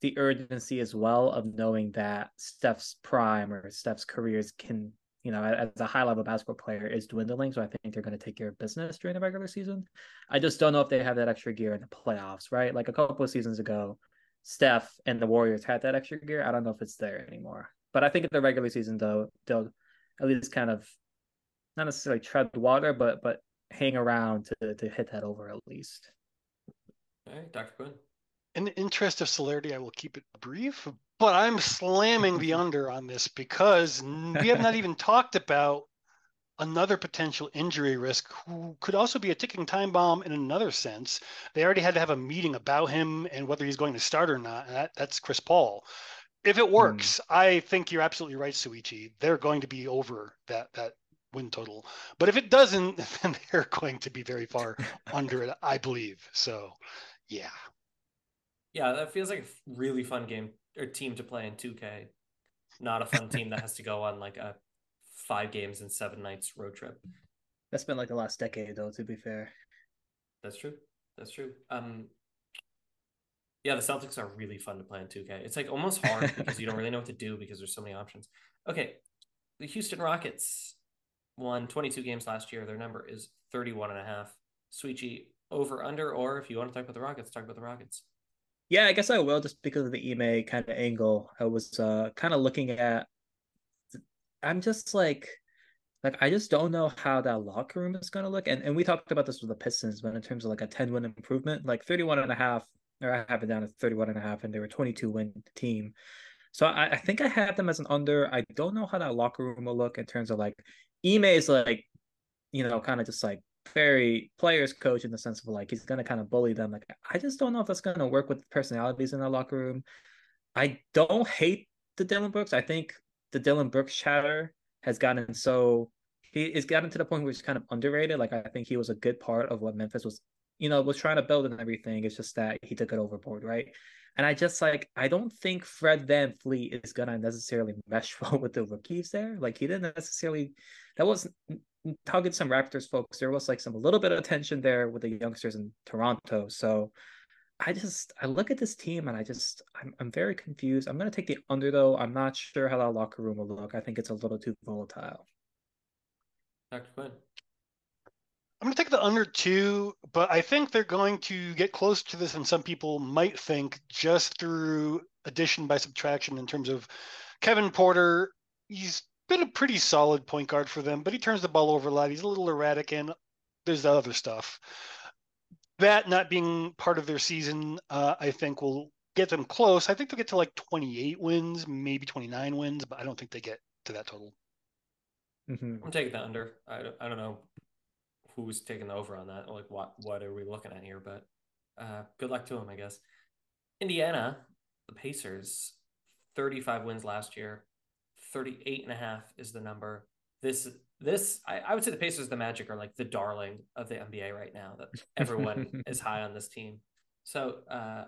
the urgency as well of knowing that Steph's prime or Steph's careers can, you know, as a high level basketball player is dwindling. So I think they're going to take care of business during the regular season. I just don't know if they have that extra gear in the playoffs, right? Like a couple of seasons ago, Steph and the Warriors had that extra gear. I don't know if it's there anymore. But I think in the regular season, though, they'll at least kind of not necessarily tread water, but but hang around to to hit that over at least. All right, Dr. Quinn. In the interest of celerity, I will keep it brief, but I'm slamming the under on this because we have not even talked about another potential injury risk who could also be a ticking time bomb in another sense. They already had to have a meeting about him and whether he's going to start or not, and that, that's Chris Paul. If it works, I think you're absolutely right, Souichi. They're going to be over that that win total. But if it doesn't, then they're going to be very far under it, I believe. So, yeah. Yeah, that feels like a really fun game or team to play in 2K. Not a fun team that has to go on like a five games and seven nights road trip. That's been like the last decade, though. To be fair, That's true. That's true. Um, yeah, the Celtics are really fun to play in 2K. It's like almost hard because you don't really know what to do because there's so many options. Okay, the Houston Rockets won 22 games last year. Their number is 31 and a half. Souichi, over under, or if you want to talk about the Rockets, talk about the Rockets. yeah, I guess I will just because of the Ime kind of angle. I was uh kind of looking at. I'm just like, like I just don't know how that locker room is going to look. And and we talked about this with the Pistons, but in terms of like a 10 win improvement, like 31 and a half or I have it down as 31 and a half, and they were 22 win team. So I, I think I have them as an under. I don't know how that locker room will look in terms of like Ime is like, you know, kind of just like very players coach in the sense of like he's gonna kind of bully them. Like I just don't know if that's gonna work with personalities in the locker room. I don't hate the Dillon Brooks. I think the Dillon Brooks chatter has gotten so he gotten to the point where he's kind of underrated. Like I think he was a good part of what Memphis was, you know, was trying to build and everything. It's just that he took it overboard, right? And I just like I don't think Fred VanVleet is gonna necessarily mesh well with the rookies there. Like he didn't necessarily that was talking some Raptors folks, there was like some a little bit of tension there with the youngsters in Toronto. So I just I look at this team and I just I'm I'm very confused. I'm gonna take the under though. I'm not sure how that locker room will look. I think it's a little too volatile. Dr. Quinn. I'm going to take the under two, but I think they're going to get close to this and some people might think just through addition by subtraction in terms of Kevin Porter. He's been a pretty solid point guard for them, but he turns the ball over a lot. He's a little erratic, and there's the other stuff. That not being part of their season, uh, I think will get them close. I think they'll get to like 28 wins, maybe 29 wins, but I don't think they get to that total. Mm-hmm. I'm taking the under. I, I don't know who's taking over on that. Like what what are we looking at here? But uh, good luck to him, I guess. Indiana, the Pacers, 35 wins last year. 38 and a half is the number. This this I, I would say the Pacers the Magic are like the darling of the NBA right now. That everyone is high on this team. So uh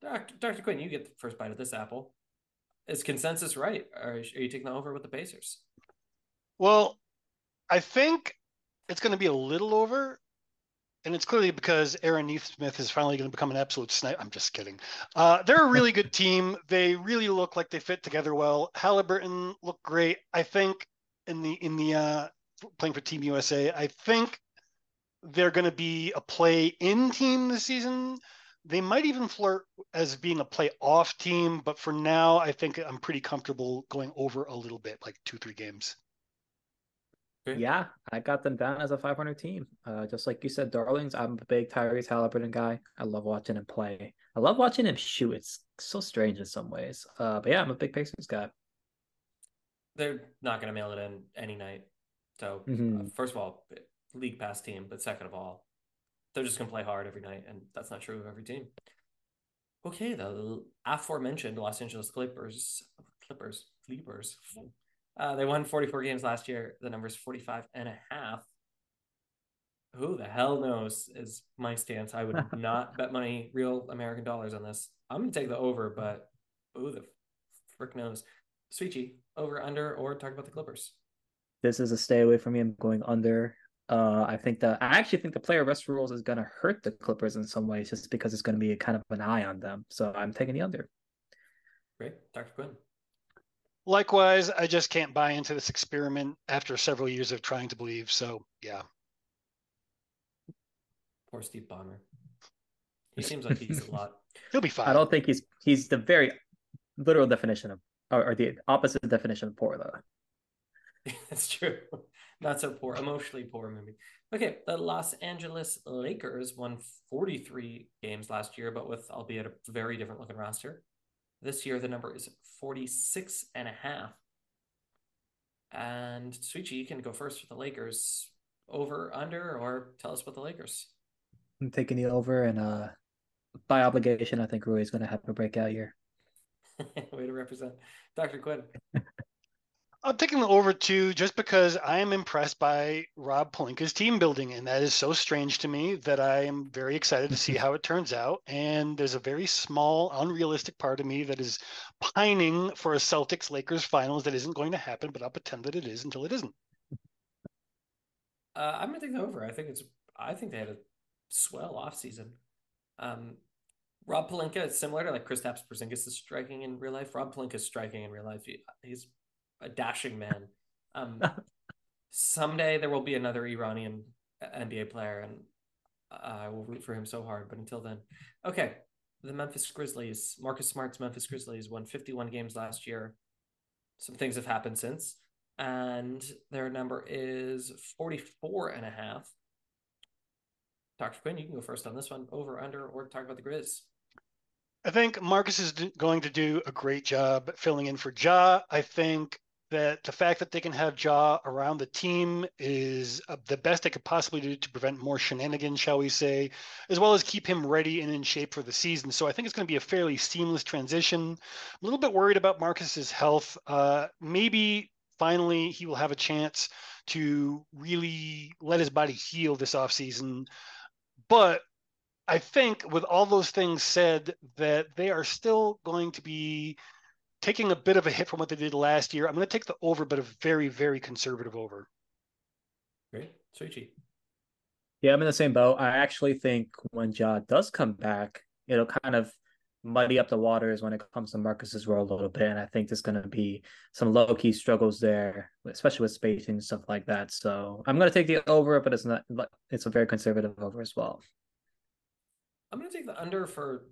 Dr. Dr. Quinn, you get the first bite of this apple. Is consensus right? Or are you taking the over with the Pacers? Well, I think it's going to be a little over, and it's clearly because Aaron Nesmith is finally going to become an absolute snipe. I'm just kidding. Uh, they're a really good team. They really look like they fit together well. Halliburton looked great. I think in the in the uh, playing for Team USA. I think they're going to be a play-in team this season. They might even flirt as being a play-off team, but for now, I think I'm pretty comfortable going over a little bit, like two, three games. Yeah, I got them down as a 500 team. Uh, just like you said, Darlings. I'm a big Tyrese Halliburton guy. I love watching him play. I love watching him shoot. It's so strange in some ways. Uh, but yeah, I'm a big Pacers guy. They're not going to mail it in any night. So mm-hmm. uh, first of all, league pass team, but second of all, they're just going to play hard every night, and that's not true of every team. Okay, the aforementioned Los Angeles Clippers, Clippers, Clippers, uh, they won 44 games last year. The number's 45 and a half. Who the hell knows is my stance. I would not bet money, real American dollars on this. I'm going to take the over, but who the frick knows? Souichi, over, under, or talk about the Clippers. This is a stay away from me. I'm going under. Uh, I think that I actually think the player rest rules is going to hurt the Clippers in some ways, just because it's going to be a kind of an eye on them. So I'm taking the under. Great, Dr. Quinn. Likewise, I just can't buy into this experiment after several years of trying to believe. So, yeah. Poor Steve Ballmer. He seems like he's a lot. He'll be fine. I don't think he's he's the very literal definition of or, or the opposite definition of poor though. That's true. Not so poor, emotionally poor maybe. Okay, the Los Angeles Lakers won 43 games last year, but with albeit a very different looking roster. This year, the number is 46 and a half. And Souichi, you can go first for the Lakers. Over, under, or tell us about the Lakers. I'm taking the over, and uh, by obligation, I think Rui is going to have a breakout year. Way to represent Dr. Quinn. I'm taking the over two just because I am impressed by Rob Pelinka's team building, and that is so strange to me that I am very excited to see how it turns out. And there's a very small, unrealistic part of me that is pining for a Celtics Lakers finals that isn't going to happen, but I'll pretend that it is until it isn't. Uh, I'm gonna take the over. I think it's. I think they had a swell off season. Um, Rob Pelinka is similar to like Kristaps Porzingis is striking in real life. Rob Pelinka is striking in real life. He, he's a dashing man. Um, someday there will be another Iranian NBA player, and I will root for him so hard. But until then, okay. The Memphis Grizzlies, Marcus Smart's Memphis Grizzlies won 51 games last year. Some things have happened since, and their number is 44 and a half. Dr. Quinn, you can go first on this one. Over, under, or talk about the Grizz. I think Marcus is going to do a great job filling in for Ja. I think that the fact that they can have Ja around the team is uh, the best they could possibly do to prevent more shenanigans, shall we say, as well as keep him ready and in shape for the season. So I think it's going to be a fairly seamless transition. A little bit worried about Marcus's health. Uh, maybe finally he will have a chance to really let his body heal this offseason. But I think with all those things said, that they are still going to be taking a bit of a hit from what they did last year. I'm going to take the over, but a very, very conservative over. Great. Souichi. Yeah, I'm in the same boat. I actually think when Ja does come back, it'll kind of muddy up the waters when it comes to Marcus's role a little bit. And I think there's going to be some low key struggles there, especially with spacing and stuff like that. So I'm going to take the over, but it's not, it's a very conservative over as well. I'm going to take the under for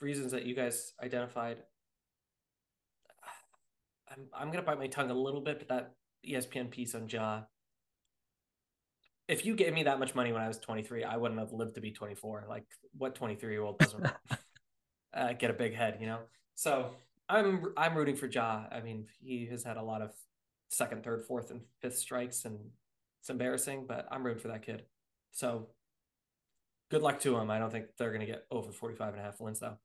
reasons that you guys identified. I'm, I'm going to bite my tongue a little bit, but that ESPN piece on Ja. If you gave me that much money when I was 23, I wouldn't have lived to be 24. Like, what 23 year old doesn't uh, get a big head, you know? So I'm I'm rooting for Ja. I mean, he has had a lot of second, third, fourth, and fifth strikes, and it's embarrassing, but I'm rooting for that kid. So good luck to him. I don't think they're going to get over 45 and a half wins, though.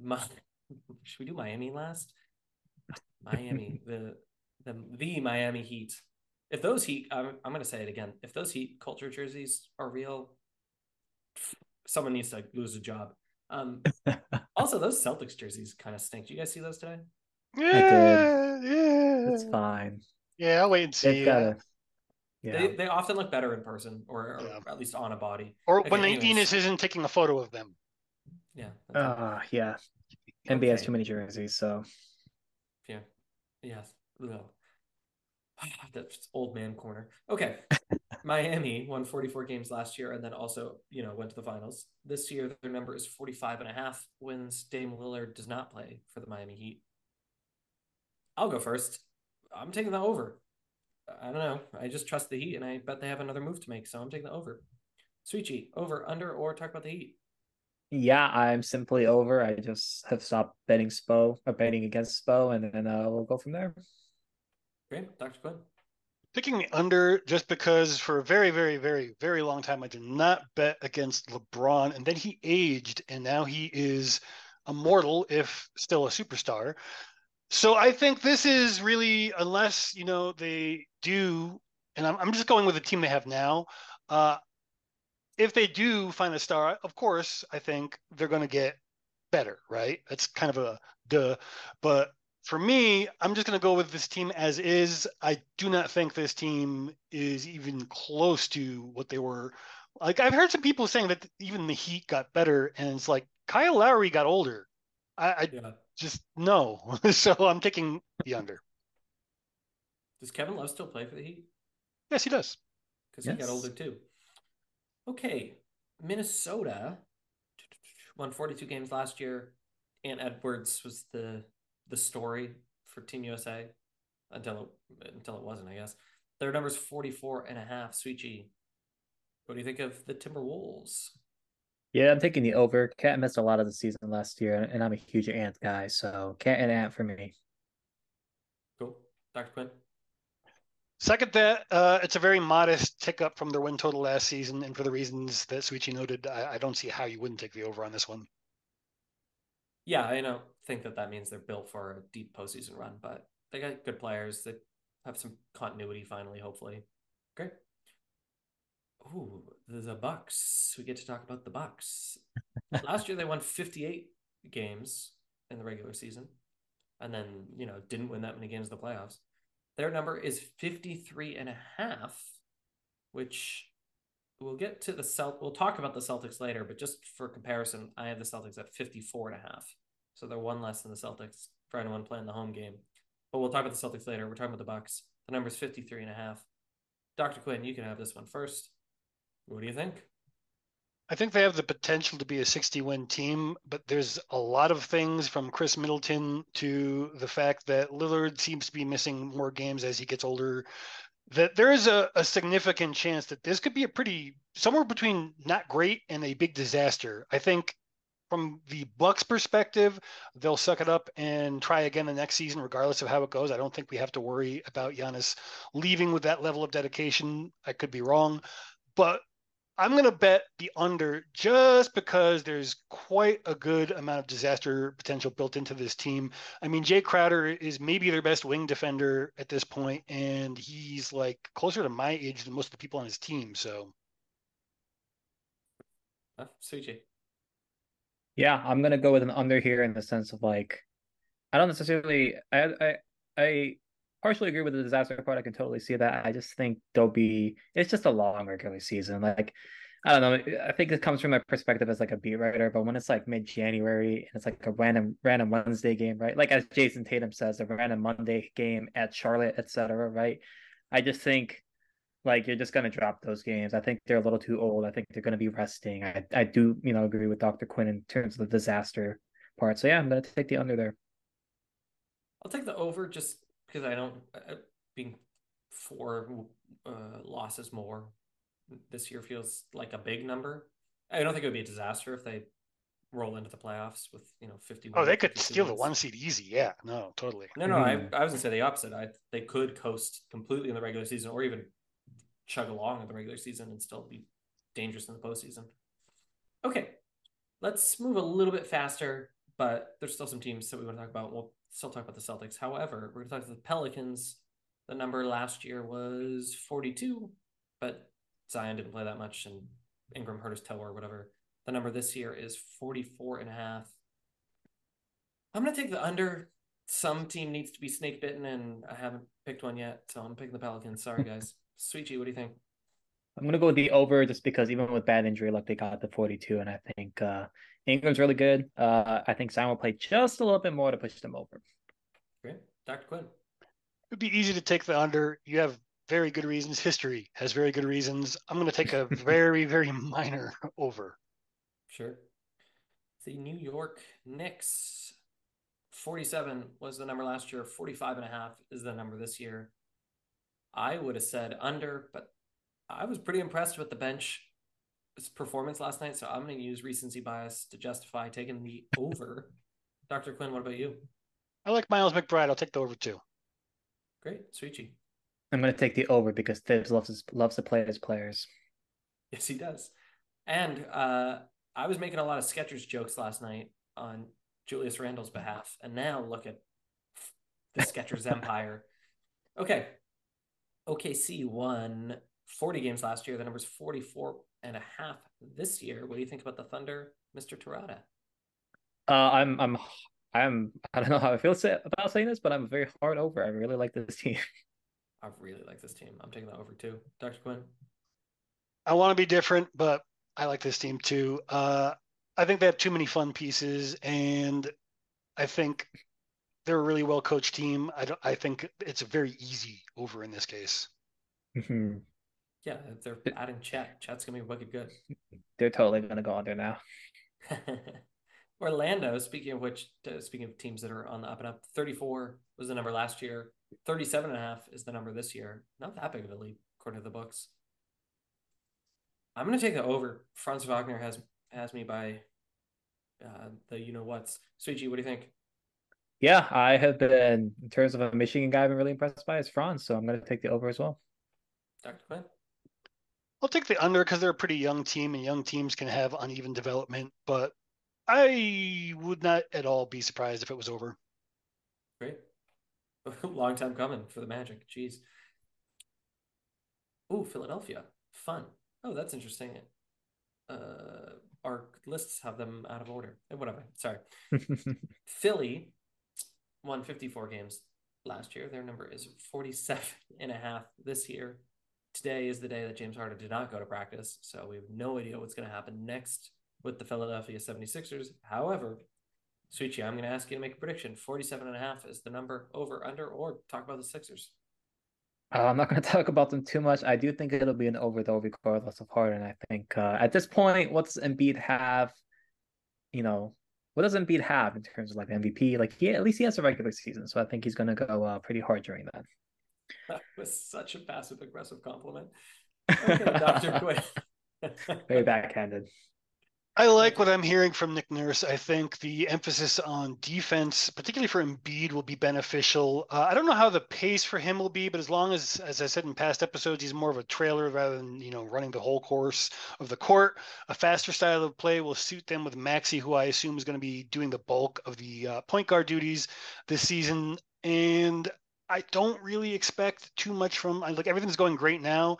My, should we do Miami last? Miami, the the the Miami Heat. If those Heat, I'm I'm gonna say it again. If those Heat culture jerseys are real, someone needs to lose a job. Um, also, those Celtics jerseys kind of stink. Do you guys see those today? Yeah, yeah, it's fine. Yeah, I'll wait and see. Gotta, yeah. They, they often look better in person, or, or yeah. at least on a body. Or okay, when anyways. isn't taking a photo of them. Yeah. Uh, yeah. NBA okay. has too many jerseys, so yeah. Yes. That's old man corner. Okay. Miami won 44 games last year and then also, you know, went to the finals. This year, their number is 45 and a half wins. Dame Lillard does not play for the Miami Heat. I'll go first. I'm taking the over. I don't know. I just trust the Heat and I bet they have another move to make. So I'm taking the over. Souichi, over, under, or talk about the Heat. Yeah, I'm simply over. I just have stopped betting Spo or betting against Spo, and then uh, we'll go from there. Great, Dr. Quinn. Picking the under just because for a very, very, very, very long time I did not bet against LeBron, and then he aged, and now he is immortal, if still a superstar. So I think this is really, unless you know they do, and I'm, I'm just going with the team they have now. Uh, if they do find a star, of course, I think they're going to get better, right? That's kind of a duh. But for me, I'm just going to go with this team as is. I do not think this team is even close to what they were. Like I've heard some people saying that even the Heat got better, and it's like Kyle Lowry got older. I, I yeah. just no. so I'm taking the under. Does Kevin Love still play for the Heat? Yes, he does. Because yes. he got older too. Okay, Minnesota won 42 games last year. Ant Edwards was the the story for Team USA until it, until it wasn't, I guess. Their number's 44 and a half. Souichi, what do you think of the Timberwolves? Yeah, I'm taking the over. KAT missed a lot of the season last year, and I'm a huge Ant guy, so KAT and Ant for me. Cool. Dr. Quinn? Second, that uh, it's a very modest tick up from their win total last season, and for the reasons that Souichi noted, I, I, don't see how you wouldn't take the over on this one. Yeah, I don't think that that means they're built for a deep postseason run, but they got good players that have some continuity finally. Hopefully, great. Ooh, the Bucks. We get to talk about the Bucks. last year they won 58 games in the regular season, and then you know didn't win that many games in the playoffs. Their number is 53 and a half, which we'll get to the Celt. We'll talk about the Celtics later, but just for comparison, I have the Celtics at 54 and a half. So they're one less than the Celtics for anyone playing the home game. But we'll talk about the Celtics later. We're talking about the Bucks. The number is 53 and a half. Dr. Quinn, you can have this one first. What do you think? I think they have the potential to be a 60 win team, but there's a lot of things from Khris Middleton to the fact that Lillard seems to be missing more games as he gets older. that there is a, a significant chance that this could be a pretty somewhere between not great and a big disaster. I think from the Bucks perspective, they'll suck it up and try again the next season, regardless of how it goes. I don't think we have to worry about Giannis leaving with that level of dedication. I could be wrong, but I'm going to bet the under just because there's quite a good amount of disaster potential built into this team. I mean, Jae Crowder is maybe their best wing defender at this point, and he's like closer to my age than most of the people on his team. So, uh, Souichi. Yeah, I'm gonna go with an under here in the sense of like, I don't necessarily, I, I, I partially agree with the disaster part. I can totally see that. I just think there'll be, it's just a long regular season. Like, I don't know. I think it comes from my perspective as like a beat writer, but when it's like mid January and it's like a random random Wednesday game, right? Like as Jayson Tatum says, a random Monday game at Charlotte, etc. Right? I just think like you're just gonna drop those games. I think they're a little too old. I think they're gonna be resting. I I do you know agree with Dr. Quinn in terms of the disaster part. So yeah, I'm gonna take the under there. I'll take the over just because I don't uh, being four uh, losses more this year feels like a big number. I don't think it would be a disaster if they roll into the playoffs with you know 50 oh they could steal wins. the one seed easy yeah no totally no no mm. I, I was gonna say the opposite i they could coast completely in the regular season or even chug along in the regular season and still be dangerous in the postseason. Okay, let's move a little bit faster, but there's still some teams that we want to talk about. We'll still talk about the Celtics. However, we're going to talk about the Pelicans. The number last year was 42, but Zion didn't play that much and Ingram hurt his toe or whatever. The number this year is 44 and a half. I'm going to take the under. Some team needs to be snake bitten, and I haven't picked one yet, so I'm picking the Pelicans. Sorry, guys. Souichi, what do you think? I'm gonna go with the over just because even with bad injury luck, they got the 42, and I think uh, Ingram's really good. Uh, I think Zion will play just a little bit more to push them over. Great, Dr. Quinn. It'd be easy to take the under. You have very good reasons. History has very good reasons. I'm going to take a very, very minor over. Sure. The New York Knicks, 47 was the number last year. 45 and a half is the number this year. I would have said under, but I was pretty impressed with the bench performance last night. So I'm going to use recency bias to justify taking the over. Dr. Quinn, what about you? I like Miles McBride. I'll take the over too. Great. Souichi. I'm going to take the over because Thibs loves his, loves to play his players. Yes, he does. And uh, I was making a lot of Skechers jokes last night on Julius Randle's behalf. And now look at the Skechers empire. Okay. OKC won 40 games last year. The number's 44 and a half this year. What do you think about the Thunder, Mr. Terada? Uh, I'm, I'm, I'm, I don't know how I feel say, about saying this, but I'm very hard over. I really like this team. I really like this team. I'm taking that over too. Dr. Quinn? I want to be different, but I like this team too. Uh, I think they have too many fun pieces, and I think they're a really well coached team. I don't, I think it's a very easy over in this case. Mm-hmm. Yeah, if they're adding Chet, Chet's gonna be wicked good. They're totally gonna go under now. Orlando, speaking of which, uh, speaking of teams that are on the up and up, 34 was the number last year. 37 and a half is the number this year. Not that big of a leap, according to the books. I'm going to take the over. Franz Wagner has has me by uh, the you know what's. Souichi, what do you think? Yeah, I have been in terms of a Michigan guy. I've been really impressed by is Franz, so I'm going to take the over as well. Dr. Quinn. I'll take the under because they're a pretty young team, and young teams can have uneven development. But I would not at all be surprised if it was over. Great. Long time coming for the Magic. Jeez. Ooh, Philadelphia. Fun. Oh, that's interesting. Uh, our lists have them out of order. Eh, whatever. Sorry. Philly won 54 games last year. Their number is 47 and a half this year. Today is the day that James Harden did not go to practice, so we have no idea what's going to happen next with the Philadelphia 76ers. However, Souichi, I'm going to ask you to make a prediction. 47 and a half is the number over, under, or talk about the Sixers. Uh, I'm not going to talk about them too much. I do think it'll be an over, though, regardless of Harden. I think uh, at this point, what does Embiid have? You know, what does Embiid have in terms of like MVP? Like, he at least he has a regular season, so I think he's going to go uh, pretty hard during that. That was such a passive aggressive compliment. Okay, Dr. Quinn. Very backhanded. I like what I'm hearing from Nick Nurse. I think the emphasis on defense, particularly for Embiid, will be beneficial. Uh, I don't know how the pace for him will be, but as long as, as I said in past episodes, he's more of a trailer rather than you know running the whole course of the court. A faster style of play will suit them with Maxey, who I assume is going to be doing the bulk of the uh, point guard duties this season. And I don't really expect too much from like everything's going great now.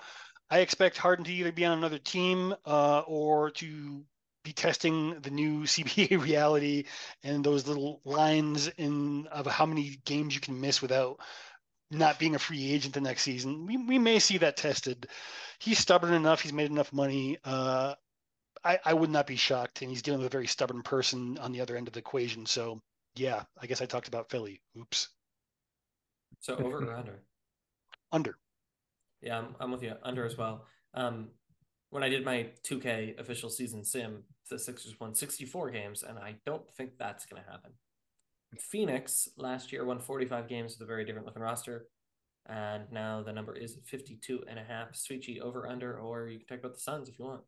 I expect Harden to either be on another team uh, or to be testing the new CBA reality and those little lines in of how many games you can miss without not being a free agent the next season. We, we may see that tested. He's stubborn enough. He's made enough money. Uh, I, I would not be shocked. And he's dealing with a very stubborn person on the other end of the equation. So, yeah, I guess I talked about Philly. Oops. So over or under? Under. Yeah, I'm, I'm with you. Under as well. Um, when I did my 2K official season sim, the Sixers won 64 games, and I don't think that's going to happen. Phoenix last year won 45 games with a very different looking roster, and now the number is 52 and a half. Souichi over under, or you can talk about the Suns if you want.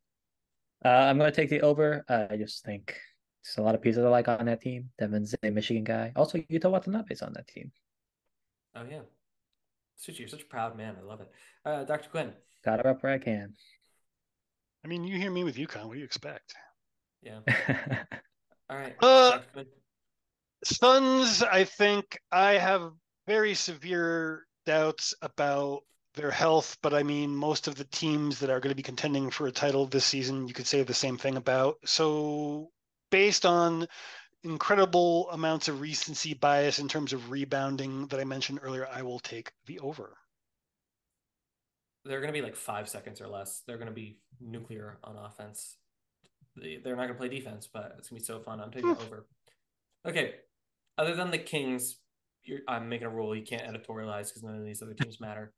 Uh, I'm going to take the over. Uh, I just think there's a lot of pieces I like on that team. Devin's a Michigan guy. Also, Yuta Watanabe's on that team. Oh, yeah. Souichi, you're such a proud man. I love it. Uh, Dr. Quinn. Got it up where I can. I mean, you hear me with UConn. What do you expect? Yeah. All right. Uh, Suns, I think I have very severe doubts about their health, but I mean, most of the teams that are going to be contending for a title this season, you could say the same thing about. So, based on incredible amounts of recency bias in terms of rebounding that I mentioned earlier, I will take the over. They're going to be like five seconds or less. They're going to be nuclear on offense. They're not going to play defense, but it's going to be so fun. I'm taking Hmm. over. Okay. Other than the Kings, you're, I'm making a rule. You can't editorialize because none of these other teams matter.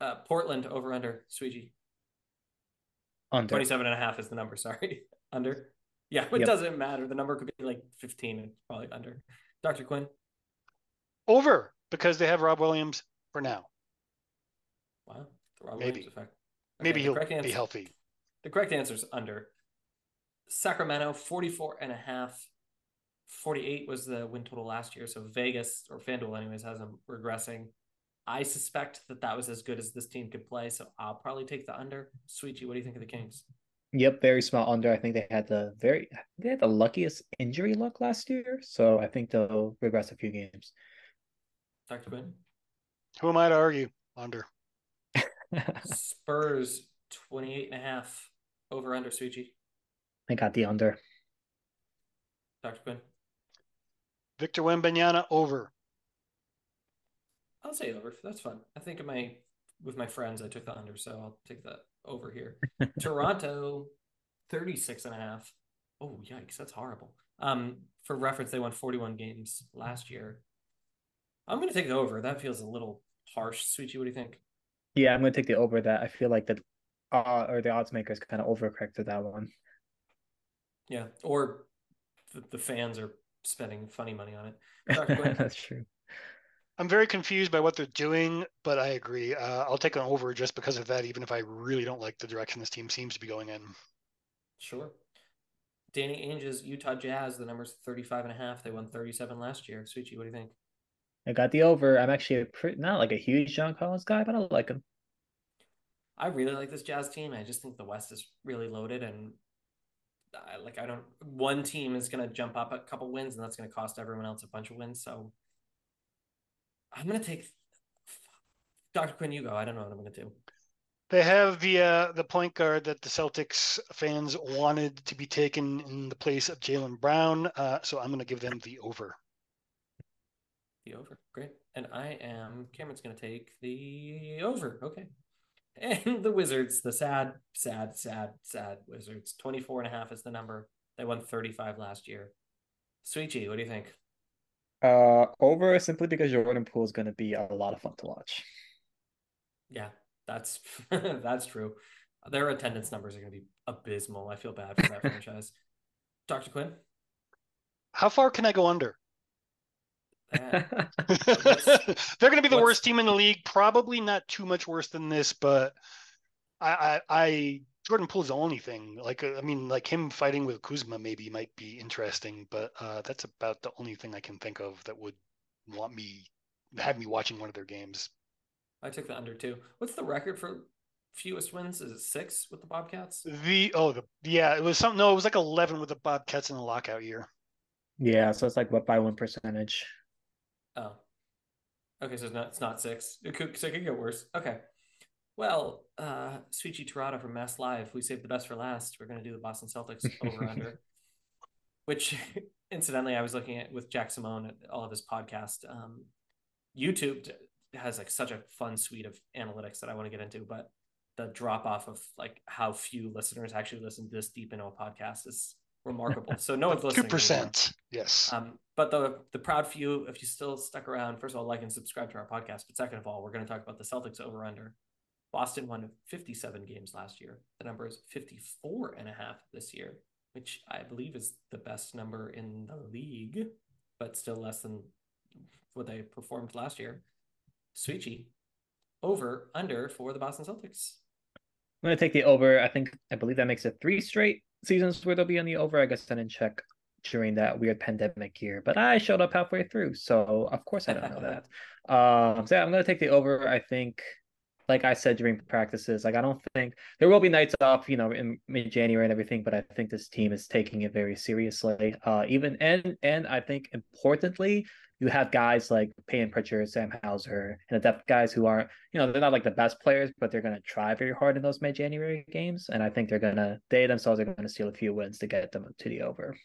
Uh, Portland over under. Souichi. Under. 27 and a half is the number. Sorry. under. Yeah, it Yep. doesn't matter. The number could be like 15 and probably under. Dr. Quinn. Over because they have Rob Williams for now. Wow. The Rob Maybe. Williams effect. Maybe he'll correct be healthy. The correct answer is under. Sacramento, 44 and a half. 48 was the win total last year. So Vegas, or FanDuel, anyways, has them regressing. I suspect that that was as good as this team could play. So I'll probably take the under. Souichi, what do you think of the Kings? Yep, very small under. I think they had the very they had the luckiest injury luck last year, so I think they'll regress a few games. Dr. Quinn? Who am I to argue? Under. Spurs, 28 and a half. Over under, Souichi. I got the under. Dr. Quinn? Victor Wembanyama over. I'll say over. That's fun. I think my with my friends, I took the under, so I'll take the over here. Toronto, 36 and a half. Oh, yikes, that's horrible. Um, for reference, they won 41 games last year. I'm gonna take the over. That feels a little harsh. Souichi, what do you think? Yeah, I'm gonna take the over that. I feel like the uh or the odds makers kind of overcorrected that one. Yeah, or the, the fans are spending funny money on it. That's true. I'm very confused by what they're doing, but I agree. Uh, I'll take an over just because of that, even if I really don't like the direction this team seems to be going in. Sure. Danny Ainge's Utah Jazz, the number's 35 and a half. They won 37 last year. Souichi, what do you think? I got the over. I'm actually a pretty, not like a huge John Collins guy, but I like him. I really like this Jazz team. I just think the West is really loaded, and I, like I don't. One team is going to jump up a couple wins, and that's going to cost everyone else a bunch of wins. So I'm going to take Dr. Quinn. You go. I don't know what I'm going to do. They have the uh, the point guard that the Celtics fans wanted to be taken in the place of Jaylen Brown, uh, so I'm going to give them the over. The over. Great. And I am. Cameron's going to take the over. Okay. And the Wizards, the sad, sad, sad, sad Wizards. 24 and a half is the number. They won 35 last year. Souichi, what do you think? Uh, over simply because Jordan Poole is going to be a lot of fun to watch. Yeah, that's that's true. Their attendance numbers are going to be abysmal. I feel bad for that franchise. Dr. Quinn, How far can I go under? They're going to be the what's- worst team in the league. Probably not too much worse than this, but I, I, I Jordan Poole's the only thing. Like, uh, I mean, like him fighting with Kuzma maybe might be interesting, but uh, that's about the only thing I can think of that would want me have me watching one of their games. I took the under too. What's the record for fewest wins? Is it six with the Bobcats? The oh the yeah it was something no it was like eleven with the Bobcats in the lockout year. yeah, so it's like what by one percentage. Oh, okay. So it's not it's not six. It could so it could get worse. Okay. Well, uh, Souichi Terada from MassLive. We saved the best for last. We're gonna do the Boston Celtics over under. Which, incidentally, I was looking at with Jack Simone at all of his podcast. Um, YouTube has like such a fun suite of analytics that I want to get into, but the drop off of like how few listeners actually listen this deep into a podcast is remarkable. So no one's Two listening. anymore. percent. Yes. Um, but the the proud few, if you still stuck around, first of all, like and subscribe to our podcast. But second of all, we're going to talk about the Celtics over under. Boston won 57 games last year. The number is 54 and a half this year, which I believe is the best number in the league, but still less than what they performed last year. Souichi, over under for the Boston Celtics. I'm gonna take the over. I think I believe that makes it three straight seasons where they'll be on the over. I guess I didn't check during that weird pandemic year, but I showed up halfway through, so of course I don't know that. Um, so yeah, I'm gonna take the over. I think, like I said during practices, like I don't think there will be nights off, you know, in mid January and everything, but I think this team is taking it very seriously. Uh, even and and I think importantly, you have guys like Payton Pritchard, Sam Hauser, and the depth guys who aren't, you know, they're not like the best players, but they're gonna try very hard in those mid January games, and I think they're gonna they themselves are gonna steal a few wins to get them to the over.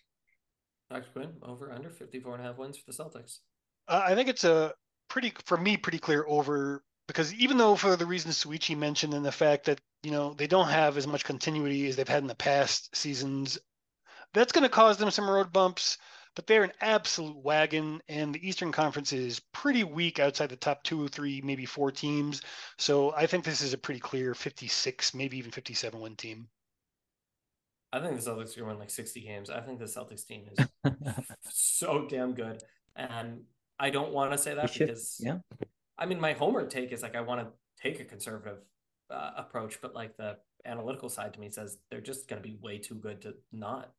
Dr. Quinn, over under 54 and a half wins for the Celtics. Uh, I think it's a pretty, for me, pretty clear over because even though for the reasons Souichi mentioned and the fact that you know they don't have as much continuity as they've had in the past seasons, that's going to cause them some road bumps. But they're an absolute wagon, and the Eastern Conference is pretty weak outside the top two or three, maybe four teams. So I think this is a pretty clear 56, maybe even 57 win team. I think the Celtics are going to win like 60 games. I think the Celtics team is so damn good. And I don't want to say that should- because, yeah. I mean, my homer take is like I want to take a conservative uh, approach, but like the analytical side to me says they're just going to be way too good to not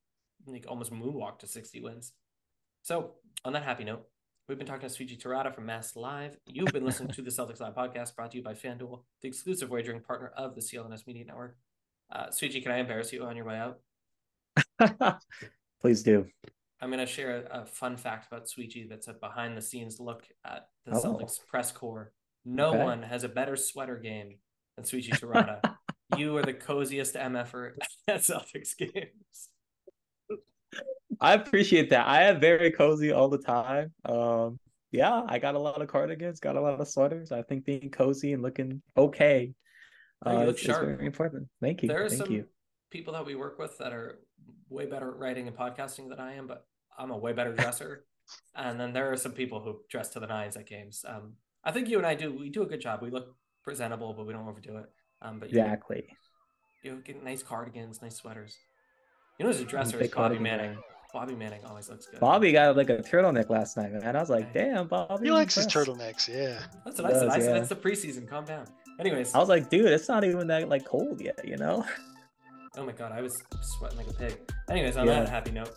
like almost moonwalk to 60 wins. So, on that happy note, we've been talking to Souichi Terada from MassLive. You've been listening to the Celtics Lab podcast brought to you by FanDuel, the exclusive wagering partner of the CLNS Media Network. Uh, Souichi, can I embarrass you on your way out? Please do. I'm going to share a, a fun fact about Souichi that's a behind the scenes look at the Oh. Celtics press corps. No Okay. one has a better sweater game than Souichi Terada. you are the coziest MFer at Celtics games. I appreciate that. I am very cozy all the time. Um, yeah, I got a lot of cardigans, got a lot of sweaters. I think being cozy and looking okay Oh, you uh, look is, is sharp. very important. Thank you. There are Thank some you. people that we work with that are way better at writing and podcasting than I am, but I'm a way better dresser. and then there are some people who dress to the nines at games. Um, I think you and I do. We do a good job. We look presentable, but we don't overdo it. Um, but you, Exactly. you get nice cardigans, nice sweaters. You know, as a dresser, big Bobby cardigan Manning. Bobby Manning always looks good. Bobby got like a turtleneck last night, man. I was like, Okay. damn, Bobby. He likes his turtlenecks, yeah. That's what I said. I said yeah. it's the preseason. Calm down. Anyways, I was like, dude, it's not even that like cold yet, you know? oh my god, I was sweating like a pig. Anyways, on Yeah. that happy note,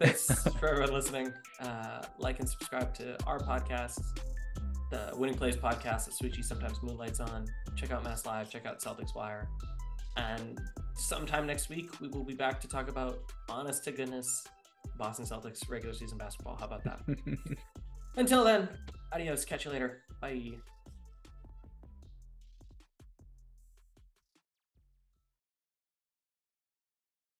thanks for everyone listening. Uh, like and subscribe to our podcast, the Winning Plays podcast that Souichi sometimes moonlights on. Check out MassLive. Check out Celtics Wire. And sometime next week, we will be back to talk about honest to goodness Boston Celtics regular season basketball. How about that? Until then, adios. Catch you later. Bye.